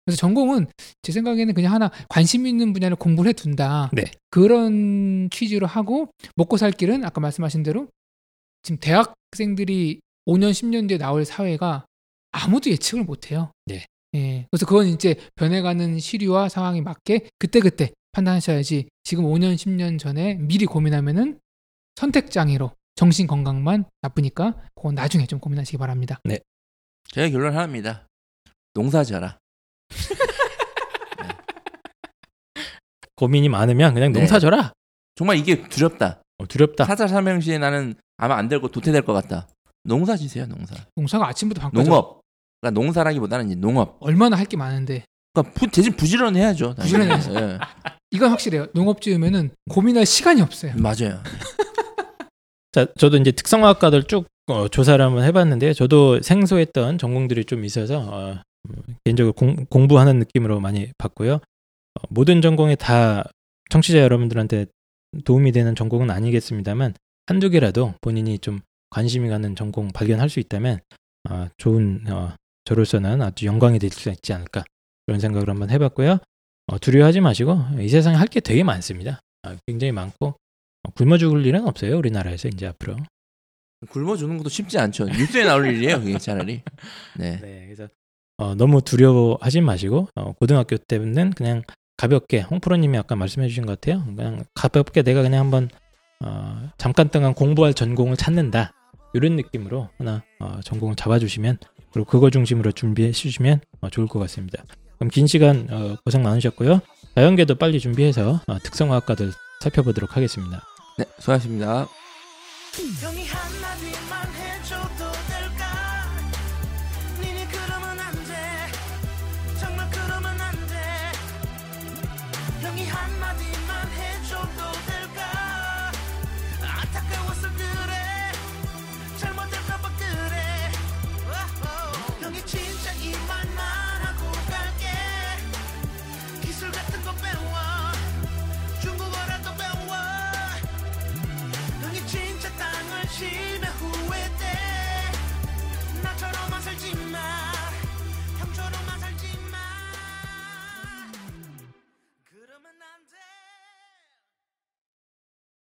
그래서 전공은 제 생각에는 그냥 하나 관심 있는 분야를 공부를 해둔다 네. 그런 취지로 하고 먹고 살 길은 아까 말씀하신 대로 지금 대학생들이 5년 10년 뒤에 나올 사회가 아무도 예측을 못해요. 네. 예. 그래서 그건 이제 변해가는 시류와 상황에 맞게 그때 그때 판단하셔야지 지금 5년 10년 전에 미리 고민하면은 선택 장애로 정신 건강만 나쁘니까 그건 나중에 좀 고민하시기 바랍니다. 제가 결론 하나입니다. 농사 져라. 고민이 많으면 그냥 네. 농사 져라. 정말 이게 두렵다. 어, 두렵다. 4차 산업혁명 시대에 나는 아마 안될거 도태될 것 같다. 농사 지세요, 농사. 농사가 아침부터 밤까지 농업. 그러니까 농사라기보다는 이제 농업. 얼마나 할 게 많은데 그러니까 부, 대신 부지런해야죠. 부지런해야죠. 예. 이건 확실해요. 농업 지으면은 고민할 시간이 없어요. 맞아요. 자, 저도 이제 특성화학과들 쭉 어, 조사를 한번 해봤는데요. 저도 생소했던 전공들이 좀 있어서 어, 음, 개인적으로 공, 공부하는 느낌으로 많이 봤고요. 어, 모든 전공이 다 청취자 여러분들한테 도움이 되는 전공은 아니겠습니다만 한두 개라도 본인이 좀 관심이 가는 전공 발견할 수 있다면 어, 좋은 어, 저로서는 아주 영광이 될 수 있지 않을까 그런 생각을 한번 해봤고요. 어, 두려워하지 마시고 이 세상에 할 게 되게 많습니다. 아, 굉장히 많고 어, 굶어 죽을 일은 없어요 우리나라에서 이제 앞으로. 굶어주는 것도 쉽지 않죠. 뉴스에 나올 일이에요, 그게 차라리. 네. 네, 그래서 어, 너무 두려워하지 마시고 어, 고등학교 때는 그냥 가볍게 홍프로님이 아까 말씀해 주신 것 같아요. 그냥 가볍게 내가 그냥 한번 어, 잠깐 동안 공부할 전공을 찾는다 이런 느낌으로 하나 어, 전공을 잡아주시면 그리고 그거 중심으로 준비해 주시면 어, 좋을 것 같습니다. 그럼 긴 시간 어, 고생 많으셨고요. 자연계도 빨리 준비해서 어, 특성화학과들 살펴보도록 하겠습니다. 네, 수고하셨습니다.